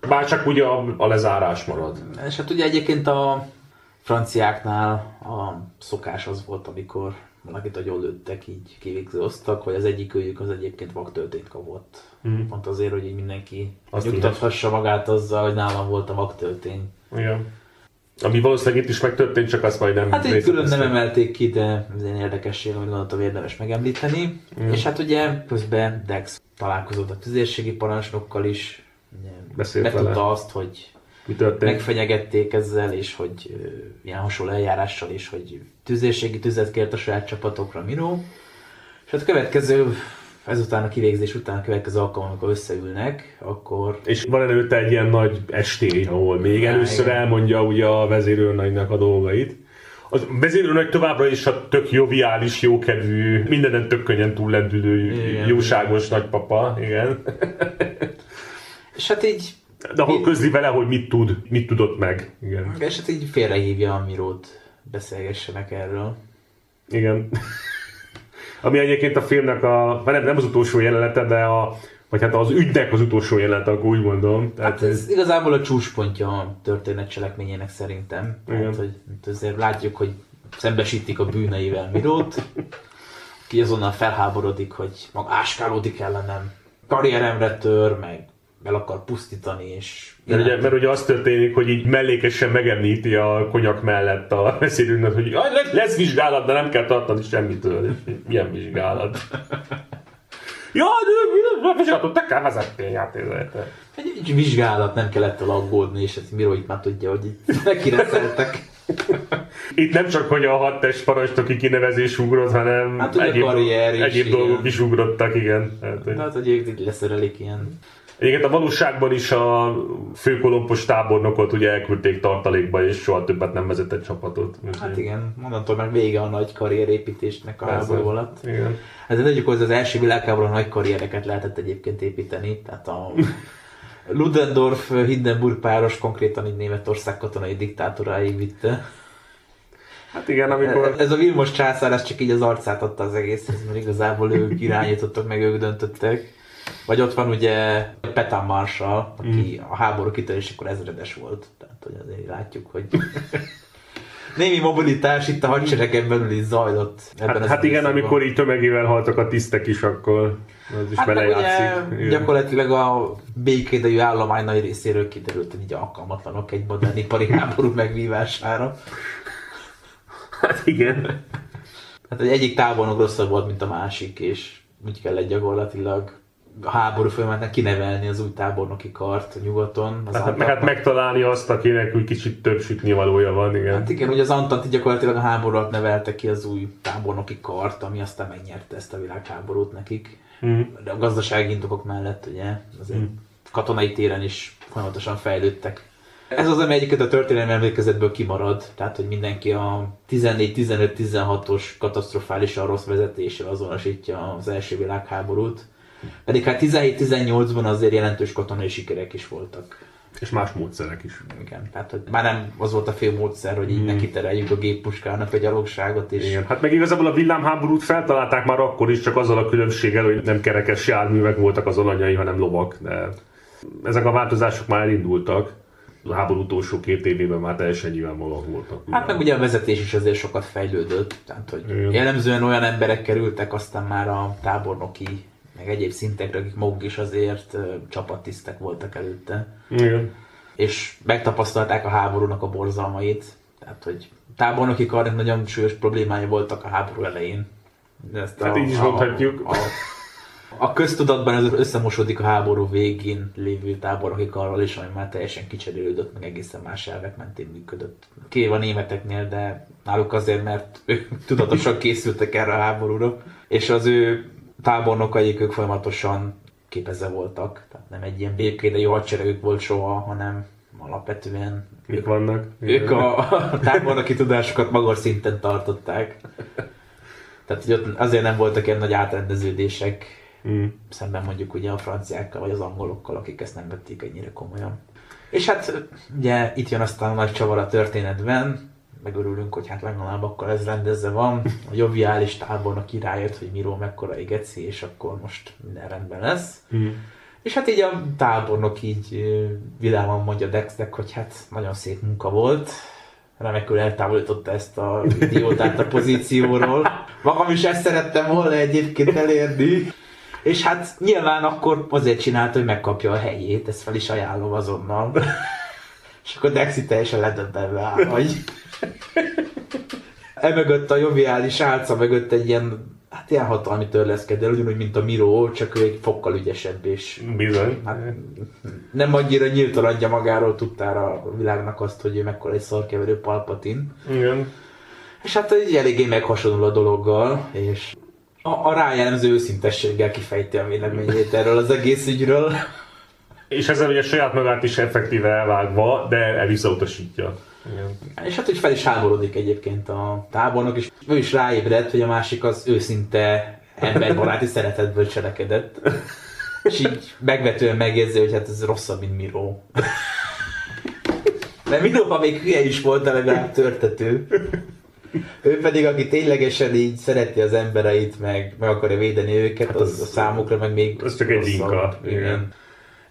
S1: bár csak ugye a, a lezárás marad.
S2: És hát ugye egyébként a franciáknál a szokás az volt, amikor valakit agyon lőttek, így kivégzőztek, hogy az egyik őjük az egyébként vaktöltényt kapott.
S1: Mhm.
S2: Pont azért, hogy így mindenki
S1: Azt
S2: nyugtathassa magát azzal, hogy nálam volt a vaktöltény.
S1: Igen. Ami valószínűleg itt is megtörtént, csak azt majd nem
S2: Hát itt külön nem emelték ki, de ez egy érdekesség, amit gondoltam érdemes megemlíteni.
S1: Mm.
S2: És hát ugye közben Dex találkozott a tüzérségi parancsnokkal is,
S1: Beszélt
S2: betudta
S1: vele.
S2: azt, hogy
S1: Mi történt?
S2: megfenyegették ezzel, és hogy ö, ilyen hasonló eljárással is, hogy tüzérségi tüzet kért a saját csapatokra Miró. És hát a következő, ezután a kivégzés után a következő alkalom, amikor összeülnek, akkor
S1: És van előtte egy ilyen nagy estély, ahol még
S2: Ja,
S1: először
S2: igen.
S1: elmondja ugye a vezérőrnagynak a dolgait. A vezérőrnagy továbbra is a tök joviális, jókedvű, mindenen tök könnyen túllendülő,
S2: Igen.
S1: jóságos nagypapa, igen.
S2: és hát így
S1: De ahol közli vele, hogy mit tud, mit tudott meg. Igen.
S2: és hát így félrehívja a Mirót, beszélgessenek erről.
S1: Igen. Ami egyébként a filmnek a, hát nem, nem az utolsó jelenete, de a, vagy hát az ügynek az utolsó jelenete, akkor úgy mondom. Tehát
S2: Hát ez igazából a csúcspontja a történet cselekményének szerintem.
S1: Igen.
S2: Tehát, hogy azért látjuk, hogy szembesítik a bűneivel Mirót, ki azonnal felháborodik, hogy mag áskálódik ellenem, karrieremre tör, meg el akar pusztítani, és
S1: Mert ugye, mert ugye az történik, hogy így mellékesen megemlíti a konyak mellett a beszédünknek, hogy "Aj, lesz, vizsgálat, de nem kell tartani semmitől. Milyen vizsgálat? Ja, de vizsgálatot te kell vezetni, ez
S2: egy, egy vizsgálat nem kellett el aggódni, és ez Miró itt már tudja, hogy itt neki reszeltek.
S1: Itt nem csak, hogy a hat test parancsnoki kinevezés ugrott, hanem
S2: Hát a karrier
S1: egyéb dolgok is ugrottak, igen. Hát, hogy...
S2: Hát, hogy ők leszerelik ilyen.
S1: Egyébként a valóságban is a főkolompos tábornokot ugye elküldték tartalékba, és soha többet nem vezetett csapatot.
S2: Hát igen, mondantól meg vége a nagy karrierépítésnek a háború alatt.
S1: Igen.
S2: Hát tegyük hozzá, az első világháborúban nagy karriereket lehetett egyébként építeni, tehát a Ludendorff Hindenburg páros konkrétan így Németország katonai diktátoráig vitte.
S1: Hát igen, amikor...
S2: Ez a Vilmos császár, ez csak így az arcát adta az egészhez, mert igazából ők irányítottak, meg ők döntöttek. Vagy ott van ugye Petain Marshall, aki a háború kitörésekor ezredes volt. Tehát, hogy azért látjuk, hogy némi mobilitás itt a hadseregen belül is zajlott. Ebben
S1: Hát, hát igen,
S2: időszakban.
S1: amikor így tömegével haltak a tisztek is, akkor az is
S2: Hát
S1: belejátszik.
S2: ugye gyakorlatilag a békédejű állomány nagy részéről kiderült, hogy így alkalmatlanok egy modern ipari háború megvívására.
S1: Hát igen.
S2: Hát egy egyik tábornok rosszabb volt, mint a másik, és úgy kellett gyakorlatilag a háború folyamatnak kinevelni az új tábornoki kart a nyugaton. Az
S1: Hát, meg hát megtalálni azt, akinek úgy kicsit több sütnivalója van, igen.
S2: Hát igen, ugye az Antanti gyakorlatilag a háború alatt nevelte ki az új tábornoki kart, ami aztán megnyerte ezt a világháborút nekik.
S1: Mm.
S2: De a gazdasági indokok mellett ugye azért katonai téren is folyamatosan fejlődtek Ez az, ami egyiket a történelmi emlékezetből kimarad, tehát hogy mindenki a 14-15-16-os katasztrofálisan rossz vezetéssel azonosítja az első világháborút. Pedig hát 17-18-ban azért jelentős katonai sikerek is voltak.
S1: És más módszerek is.
S2: Igen, tehát hogy már nem az volt a fő módszer, hogy így hmm. neki tereljük a géppuskának a gyalogságot. És...
S1: Igen, hát meg igazából a villámháborút feltalálták már akkor is, csak azzal a különbséggel, hogy nem kerekes járművek voltak az alanyai, hanem lovak. De ezek a változások már elindultak. A háború utolsó két évében már teljesen nyilvánvalóan voltak.
S2: Hát meg ugye a vezetés is azért sokat fejlődött, tehát hogy Igen. jellemzően olyan emberek kerültek aztán már a tábornoki meg egyéb szintekre, akik maguk is azért csapattisztek voltak előtte.
S1: Igen.
S2: És megtapasztalták a háborúnak a borzalmait. Tehát, hogy tábornoki karnak nagyon súlyos problémái voltak a háború elején.
S1: Ezt hát a, így is mondhatjuk.
S2: A, a, a köztudatban ez összemosódik a háború végén lévő tábornoki karral is, ami már teljesen kicserélődött, meg egészen más elvek mentén működött. Kév a németeknél, de náluk azért, mert ők tudatosan készültek erre a háborúra, és az ő tábornokaik ők folyamatosan képezve voltak. Tehát nem egy ilyen békére jó hadseregük volt soha, hanem alapvetően
S1: Mik ők, vannak?
S2: Ők a, a tábornoki tudásokat magas szinten tartották. Tehát hogy ott azért nem voltak ilyen nagy átrendeződések, mm. szemben mondjuk ugye a franciákkal vagy az angolokkal, akik ezt nem vették ennyire komolyan. És hát ugye itt jön aztán a nagy csavar a történetben, megörülünk, hogy hát legalább akkor ez rendezve van. A joviális tábornok királyött, hogy Miró mekkora igeci, és akkor most minden rendben lesz. Mm. És hát így a tábornok így világon mondja Dexnek, hogy hát nagyon szép munka volt, remekül eltávolította ezt a idiótát a pozícióról. Magam is ezt szerettem volna egyébként elérni. És hát nyilván akkor azért csinálta, hogy megkapja a helyét, ezt fel is ajánlom azonnal. És akkor Dexi teljesen ledöbbenve áll, hogy Emögött a joviális álca mögött egy ilyen hát ilyen hatalmi törleszkedő, ugyanúgy, mint a Miro, csak ő egy fokkal ügyesebb, és
S1: Bizony.
S2: Hát, nem annyira nyíltan adja magáról tudtára a világnak azt, hogy ő mekkora egy szarkeverő palpatin.
S1: Igen.
S2: És hát így eléggé meghasonul a dologgal, és a, a rájellemző őszintességgel kifejti a véleményét erről az egész ügyről.
S1: És ezzel ugye saját magát is effektíve elvágva, de el visszautasítja.
S2: Igen. És hát, hogy fel is háborodik egyébként a tábornok, és ő is ráébredt, hogy a másik az őszinte emberbaráti szeretetből cselekedett. És így megvetően megjegyzi, hogy hát ez rosszabb, mint Miro. De Miro, ha még hülye is volt, de legalább törtető. Ő pedig, aki ténylegesen így szereti az embereit, meg meg akarja védeni őket, hát az, az, a számukra meg még
S1: Az csak egy linka.
S2: Igen. igen.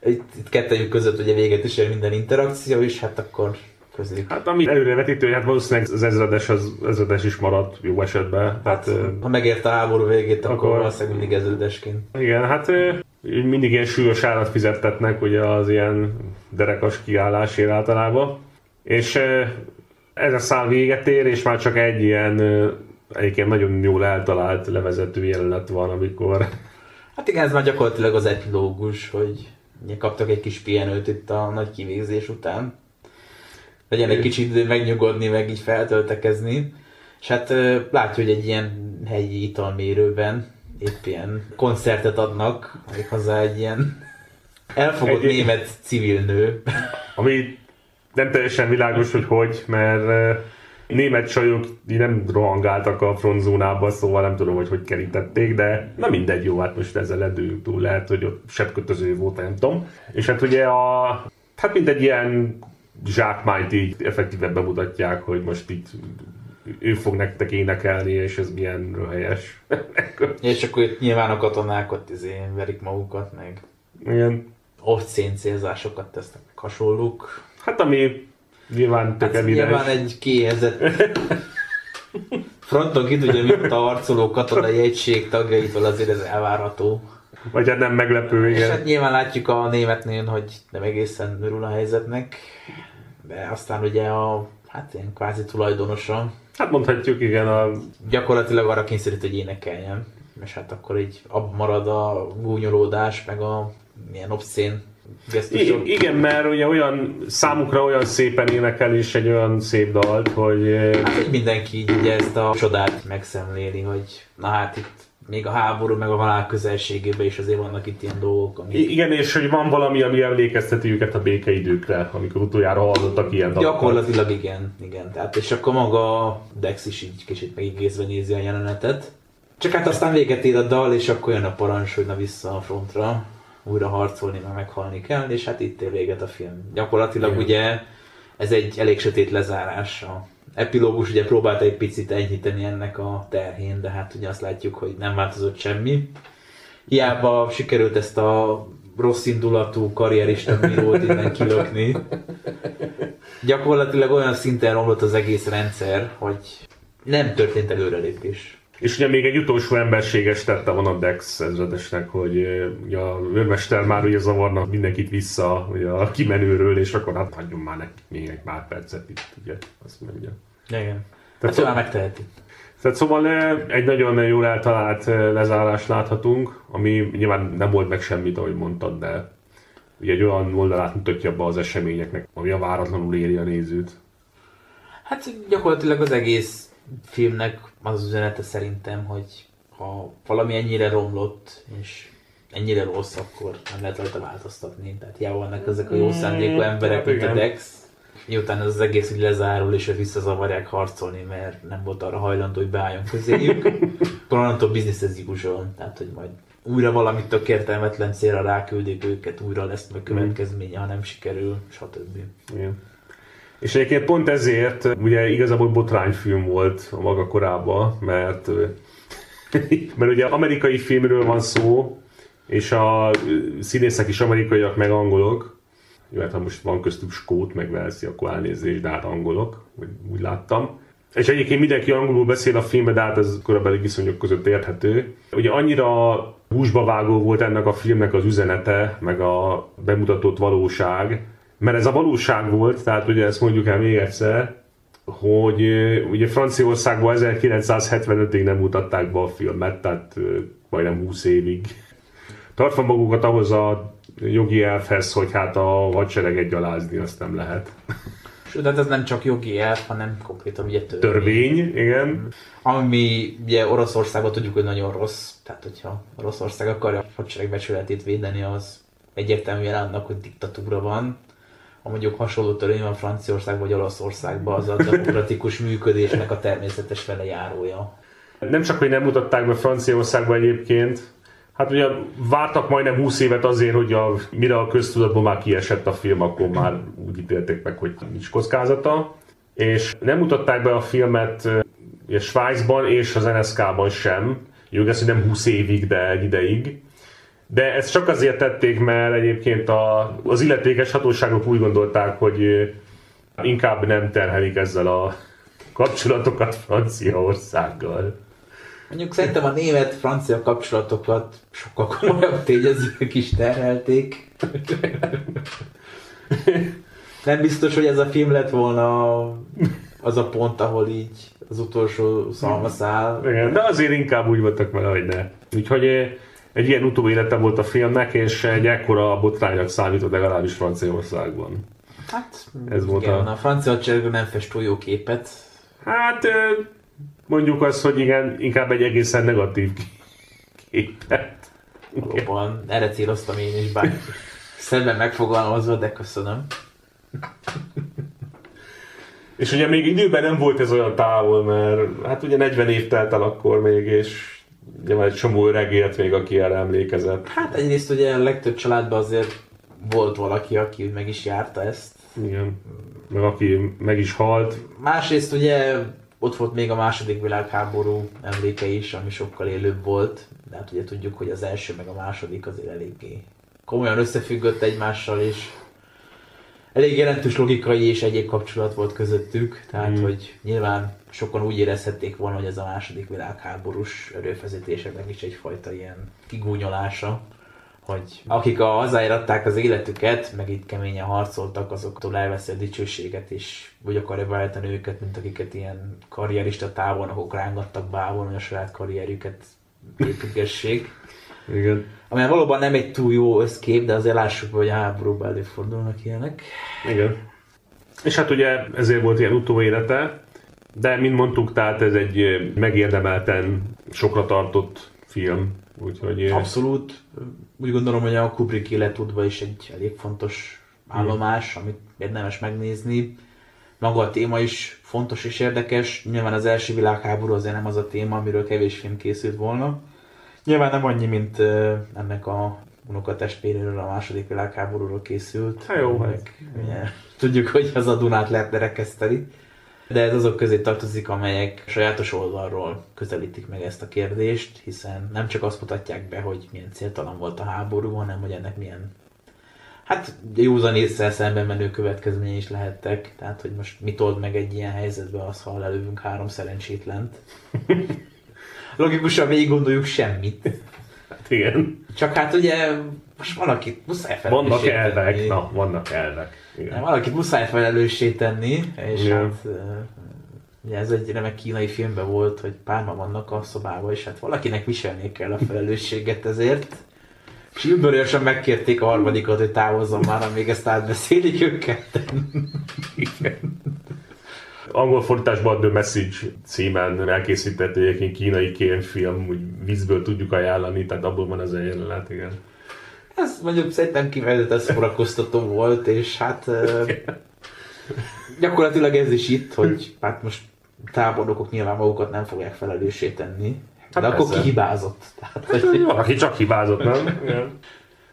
S2: Itt, itt kettőjük között ugye véget is ér minden interakció, és hát akkor közé.
S1: Hát ami előrevetítő, hát valószínűleg az ezredes, az ezredes is maradt jó esetben.
S2: Hát, hát, ha megérte a háború végét, akkor, akkor valószínűleg mindig ezredesként.
S1: Igen, hát mindig ilyen súlyos árat fizettetnek ugye az ilyen derekas kiállásért általában. És ez a szál véget ér, és már csak egy ilyen egyébként nagyon jól eltalált levezető jelenet van, amikor...
S2: Hát igen, ez már gyakorlatilag az epilógus, hogy kaptak egy kis pihenőt itt a nagy kivégzés után legyen egy kicsit megnyugodni, meg így feltöltekezni. És hát látja, hogy egy ilyen helyi italmérőben épp ilyen koncertet adnak, hozzá egy ilyen elfogott egy, német civil nő.
S1: Ami nem teljesen világos, hogy hogy, mert német csajok nem rohangáltak a frontzónába, szóval nem tudom, hogy hogy kerítették, de na mindegy, jó, hát most ezzel ledőjünk túl, lehet, hogy ott sebkötöző volt, nem tudom. És hát ugye a, hát mint egy ilyen zsákmányt így effektíven bemutatják, hogy most itt ő fog nektek énekelni, és ez milyen helyes.
S2: és akkor itt nyilván a katonák ott izé verik magukat, meg
S1: Igen.
S2: obszén célzásokat tesznek, hasonlók.
S1: Hát ami nyilván tök hát
S2: nyilván egy kiéhezett fronton ki tudja, mint a harcoló katonai egység tagjaitól azért ez elvárható.
S1: Vagy hát nem meglepő, igen. És
S2: hát nyilván látjuk a németnél, hogy nem egészen örül a helyzetnek de aztán ugye a, hát ilyen kvázi tulajdonosa.
S1: Hát mondhatjuk, igen. A...
S2: Gyakorlatilag arra kényszerít, hogy énekeljen. És hát akkor így abban marad a gúnyolódás, meg a milyen obszén
S1: I- igen, mert ugye olyan számukra olyan szépen énekel és egy olyan szép dalt, hogy...
S2: Hát hogy mindenki így ugye ezt a csodát megszemléli, hogy na hát itt még a háború, meg a halál közelségében is azért vannak itt ilyen dolgok, amik...
S1: Igen, és hogy van valami, ami emlékezteti őket a békeidőkre, amikor utoljára hallottak ilyen dalokat.
S2: Gyakorlatilag igen, igen. Tehát, és akkor maga Dex is így kicsit megigézve nézi a jelenetet. Csak hát aztán véget ér a dal, és akkor jön a parancs, hogy na vissza a frontra, újra harcolni, meg meghalni kell, és hát itt ér véget a film. Gyakorlatilag
S1: Igen.
S2: ugye ez egy elég sötét lezárás. A epilógus ugye próbálta egy picit enyhíteni ennek a terhén, de hát ugye azt látjuk, hogy nem változott semmi. Hiába sikerült ezt a rossz indulatú karrierista bírót innen kilökni. Gyakorlatilag olyan szinten romlott az egész rendszer, hogy nem történt előrelépés.
S1: És ugye még egy utolsó emberséges tette van a Dex ezredesnek, hogy ugye a őrmester már ugye zavarnak mindenkit vissza ugye a kimenőről, és akkor hát hagyjon már nekik még egy pár percet itt, ugye, azt mondja.
S2: Igen.
S1: Tehát
S2: Hát ő már megteheti.
S1: Tehát szóval egy nagyon jól eltalált lezárást láthatunk, ami nyilván nem volt meg semmit, ahogy mondtad, de ugye egy olyan oldalát mutatja be az eseményeknek, ami a váratlanul éri a nézőt.
S2: Hát gyakorlatilag az egész filmnek az az üzenete szerintem, hogy ha valami ennyire romlott, és ennyire rossz, akkor nem lehet rajta változtatni. Tehát hiába vannak ezek a jó szándékú emberek,
S1: hát
S2: mint a. Dex. Miután ez az egész így lezárul, és visszazavarják harcolni, mert nem volt arra hajlandó, hogy beálljon közéjük. Akkor onnantól business as usual. Tehát, hogy majd újra valamit tök értelmetlen célra ráküldik őket, újra lesz meg következménye, ha nem sikerül, stb.
S1: Igen. És egyébként pont ezért ugye igazából botrányfilm volt a maga korában, mert, mert ugye amerikai filmről van szó, és a színészek is amerikaiak, meg angolok. Jó, hát ha most van köztük skót, meg velszi, akkor elnézést, de hát angolok, úgy láttam. És egyébként mindenki angolul beszél a filmben, de hát ez korabeli viszonyok között érthető. Ugye annyira húsba vágó volt ennek a filmnek az üzenete, meg a bemutatott valóság, mert ez a valóság volt, tehát ugye ezt mondjuk el még egyszer, hogy ugye Franciaországban 1975-ig nem mutatták be a filmet, tehát majdnem 20 évig. Tartva magukat ahhoz a jogi elfhez, hogy hát a hadsereget gyalázni azt nem lehet.
S2: Sőt, hát ez nem csak jogi elv, hanem konkrétan ugye törvény.
S1: Törvény, igen.
S2: Ami ugye Oroszországban tudjuk, hogy nagyon rossz. Tehát, hogyha Oroszország akarja a hadsereg becsületét védeni, az egyértelműen annak, hogy diktatúra van. Ha mondjuk hasonló törvény van Franciaországban vagy Olaszországban, az a demokratikus működésnek a természetes velejárója.
S1: Nem csak, hogy nem mutatták be Franciaországban egyébként, hát ugye vártak majdnem 20 évet azért, hogy a, mire a köztudatban már kiesett a film, akkor már úgy ítélték meg, hogy nincs kockázata. És nem mutatták be a filmet ugye Svájcban és az NSK-ban sem. Jó, ez, nem 20 évig, de egy ideig. De ezt csak azért tették, mert egyébként a, az illetékes hatóságok úgy gondolták, hogy inkább nem terhelik ezzel a kapcsolatokat Franciaországgal.
S2: Mondjuk szerintem a német-francia kapcsolatokat sokkal komolyabb tényezők is terhelték. Nem biztos, hogy ez a film lett volna az a pont, ahol így az utolsó szalma száll.
S1: Igen, de azért inkább úgy voltak vele, hogy ne. Úgyhogy egy ilyen utóélete volt a filmnek, és egy ekkora botránynak számított legalábbis Franciaországban.
S2: Hát,
S1: Ez volt
S2: igen,
S1: a-
S2: a francia hadsereg nem fest túl jó képet.
S1: Hát mondjuk azt, hogy igen, inkább egy egészen negatív képet.
S2: Valóban, erre céloztam én is, bár szebben megfogalmazva, de köszönöm.
S1: És ugye még időben nem volt ez olyan távol, mert hát ugye 40 év telt el akkor még, és ugye már egy csomó öreg élt még, aki erre emlékezett.
S2: Hát egyrészt ugye a legtöbb családban azért volt valaki, aki meg is járta ezt.
S1: Igen. Meg aki meg is halt.
S2: Másrészt ugye ott volt még a második világháború emléke is, ami sokkal élőbb volt. De hát ugye tudjuk, hogy az első meg a második azért eléggé komolyan összefüggött egymással, és elég jelentős logikai és egyéb kapcsolat volt közöttük. Tehát,
S1: Mm.
S2: hogy nyilván sokan úgy érezhették volna, hogy ez a második világháborús erőfeszítéseknek is egyfajta ilyen kigúnyolása hogy akik a hazáért adták az életüket, meg itt keményen harcoltak, azoktól elveszi a dicsőséget, és úgy akarja beállítani őket, mint akiket ilyen karrierista távolnokok rángattak bávon, hogy a saját karrierjüket építgessék.
S1: Igen.
S2: Ami valóban nem egy túl jó összkép, de azért lássuk, hogy a háborúban előfordulnak ilyenek.
S1: Igen. És hát ugye ezért volt ilyen utóélete, de mint mondtuk, tehát ez egy megérdemelten sokra tartott film, úgyhogy...
S2: Abszolút. Úgy gondolom, hogy a Kubrick életútban is egy elég fontos állomás, amit érdemes megnézni. Maga a téma is fontos és érdekes. Nyilván az első világháború azért nem az a téma, amiről kevés film készült volna. Nyilván nem annyi, mint ennek a unokatestvéréről a második világháborúról készült.
S1: Hát jó,
S2: meg,
S1: hát.
S2: ugye, tudjuk, hogy az a Dunát lehetne rekeszteni. De ez azok közé tartozik, amelyek sajátos oldalról közelítik meg ezt a kérdést, hiszen nem csak azt mutatják be, hogy milyen céltalan volt a háború, hanem hogy ennek milyen hát józan észre szemben menő következményei is lehettek. Tehát, hogy most mit old meg egy ilyen helyzetbe az, ha lelövünk három szerencsétlent. Logikusan végig gondoljuk semmit.
S1: Hát igen.
S2: Csak hát ugye most valakit muszáj
S1: Vannak
S2: felelőssé
S1: elvek,
S2: tenni.
S1: na, vannak elvek. Igen.
S2: Valakit muszáj felelőssé tenni, és
S1: Igen.
S2: hát ugye ez egy remek kínai filmben volt, hogy párma vannak a szobában, és hát valakinek viselni kell a felelősséget ezért. És udvariasan megkérték a harmadikat, hogy távozzon már, amíg ezt átbeszélik őket.
S1: Angol fordításban a The Message címen elkészített egyébként kínai kémfilm, úgy vízből tudjuk ajánlani, tehát abból van ez a jelenet, igen.
S2: Ez mondjuk szerintem kifejezetten szórakoztató volt, és hát gyakorlatilag ez is itt, hogy hát most tábornokok nyilván magukat nem fogják felelőssé tenni, de
S1: Hát
S2: akkor
S1: persze.
S2: ki hibázott. Tehát,
S1: Hát,
S2: hogy,
S1: valaki csak hibázott, nem? Igen.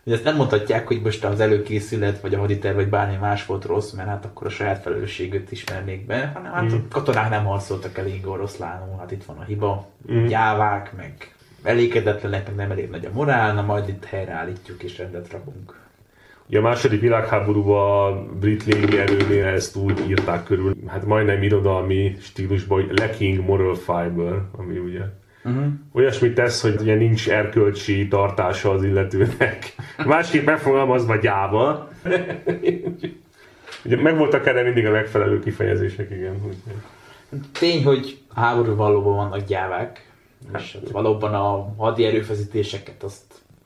S2: Hogy ezt nem mondhatják, hogy most az előkészület, vagy a haditerv, vagy bármi más volt rossz, mert hát akkor a saját felelősséget ismernék be, hanem hát
S1: Mm.
S2: a katonák nem harcoltak elég oroszlánul, hát itt van a hiba,
S1: Mm.
S2: gyávák, meg elégedetlenek, meg nem elég nagy a morál, na majd itt helyreállítjuk és rendet rakunk.
S1: Ugye a második világháborúban a brit légierőnél ezt úgy írták körül, hát majdnem irodalmi stílusban, hogy lacking moral fiber, ami ugye
S2: Uh-huh.
S1: olyasmit tesz, hogy ugye nincs erkölcsi tartása az illetőnek. Másképp megfogalmazva gyáva. Ugye megvoltak erre mindig a megfelelő kifejezések, igen.
S2: Tény, hogy háború valóban vannak gyávák, és hát valóban a hadi erőfeszítéseket azt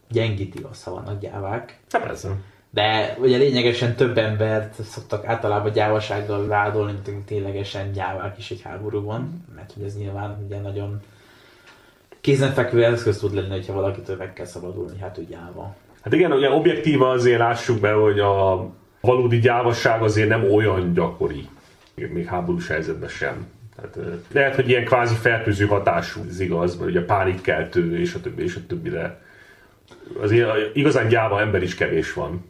S2: gyengíti az, ha vannak gyávák.
S1: Hát persze.
S2: De ugye lényegesen több embert szoktak általában gyávasággal vádolni, mint ténylegesen gyávák is egy háborúban, mert hogy ez nyilván ugye nagyon kézenfekvő eszköz tud lenni, hogyha valakitől meg kell szabadulni, hát úgy gyáva.
S1: Hát igen, ugye objektíva azért lássuk be, hogy a valódi gyávasság azért nem olyan gyakori, még háborús helyzetben sem. Tehát, lehet, hogy ilyen kvázi fertőző hatású, ez igaz, mert ugye pánikkeltő és a többi, és a többi, de azért igazán gyáva ember is kevés van.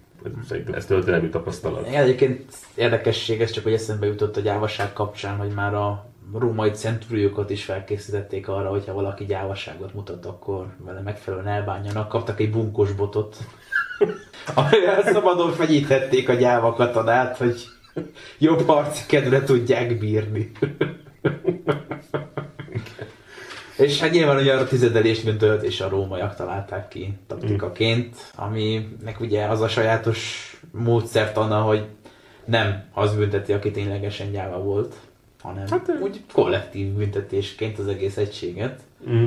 S1: Szerintem ez történelmi tapasztalat.
S2: Igen, Egyébként érdekesség, ez csak hogy eszembe jutott a gyávaság kapcsán, hogy már a római centúriókat is felkészítették arra, hogyha valaki gyávaságot mutat, akkor vele megfelelően elbánjanak. Kaptak egy bunkos botot, amivel szabadon fenyíthették a gyáva katonát, hogy jobb harci kedvre tudják bírni. És hát nyilván ugye a tizedelés döntőt és a rómaiak találták ki taktikaként, aminek ugye az a sajátos módszert anna, hogy nem az bünteti, aki ténylegesen gyáva volt, hanem hát, úgy kollektív büntetésként az egész egységet.
S1: Mm.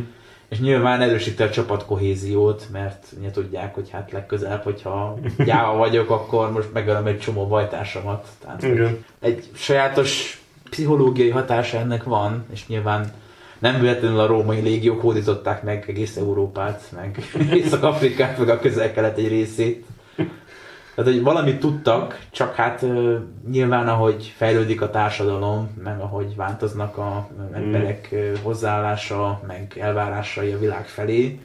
S2: És nyilván erősíti a csapat kohéziót, mert ugye tudják, hogy hát legközelebb, hogyha gyáva vagyok, akkor most megölöm egy csomó bajtársamat. Tehát
S1: Igen.
S2: egy sajátos pszichológiai hatása ennek van, és nyilván nem véletlenül a római légiók hódították meg egész Európát, meg Észak-Afrikát, meg a közel-kelet egy részét. Tehát, hogy valamit tudtak, csak hát nyilván ahogy fejlődik a társadalom, meg ahogy változnak a emberek ö, hozzáállása, meg elvárásai a világ felé,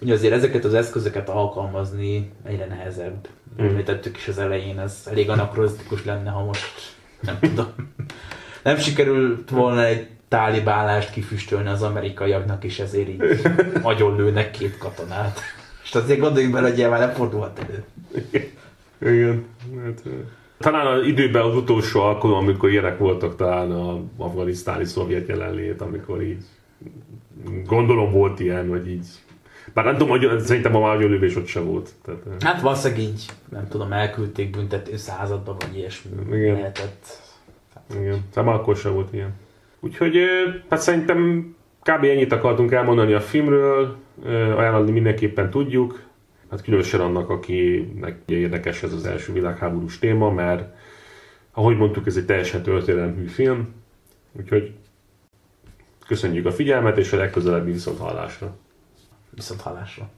S2: ugye azért ezeket az eszközöket alkalmazni egyre nehezebb.
S1: Mm.
S2: Említettük is az elején, ez elég anakronisztikus lenne, ha most nem tudom. Nem sikerült volna egy tálibálást kifüstölni az amerikaiaknak, és ezért így agyonlőnek két katonát. És azért gondoljunk bele, hogy nyilván nem fordulhat elő.
S1: Igen. Hát, talán az időben az utolsó alkalom, amikor ilyenek voltak talán a afganisztáni szovjet jelenlét, amikor így gondolom volt ilyen, vagy így bár nem tudom, hogy szerintem a mágyolövés ott sem volt. Tehát,
S2: Hát valószínűleg így, nem tudom, elküldték büntető századba, vagy ilyesmi
S1: Igen.
S2: lehetett.
S1: Igen, már akkor sem volt ilyen. Úgyhogy hát szerintem kb. ennyit akartunk elmondani a filmről, ajánlani mindenképpen tudjuk, hát különösen annak, akinek érdekes ez az első világháborús téma, mert ahogy mondtuk, ez egy teljesen történelemhű film, úgyhogy köszönjük a figyelmet, és a legközelebbi viszont hallásra. Viszont hallásra.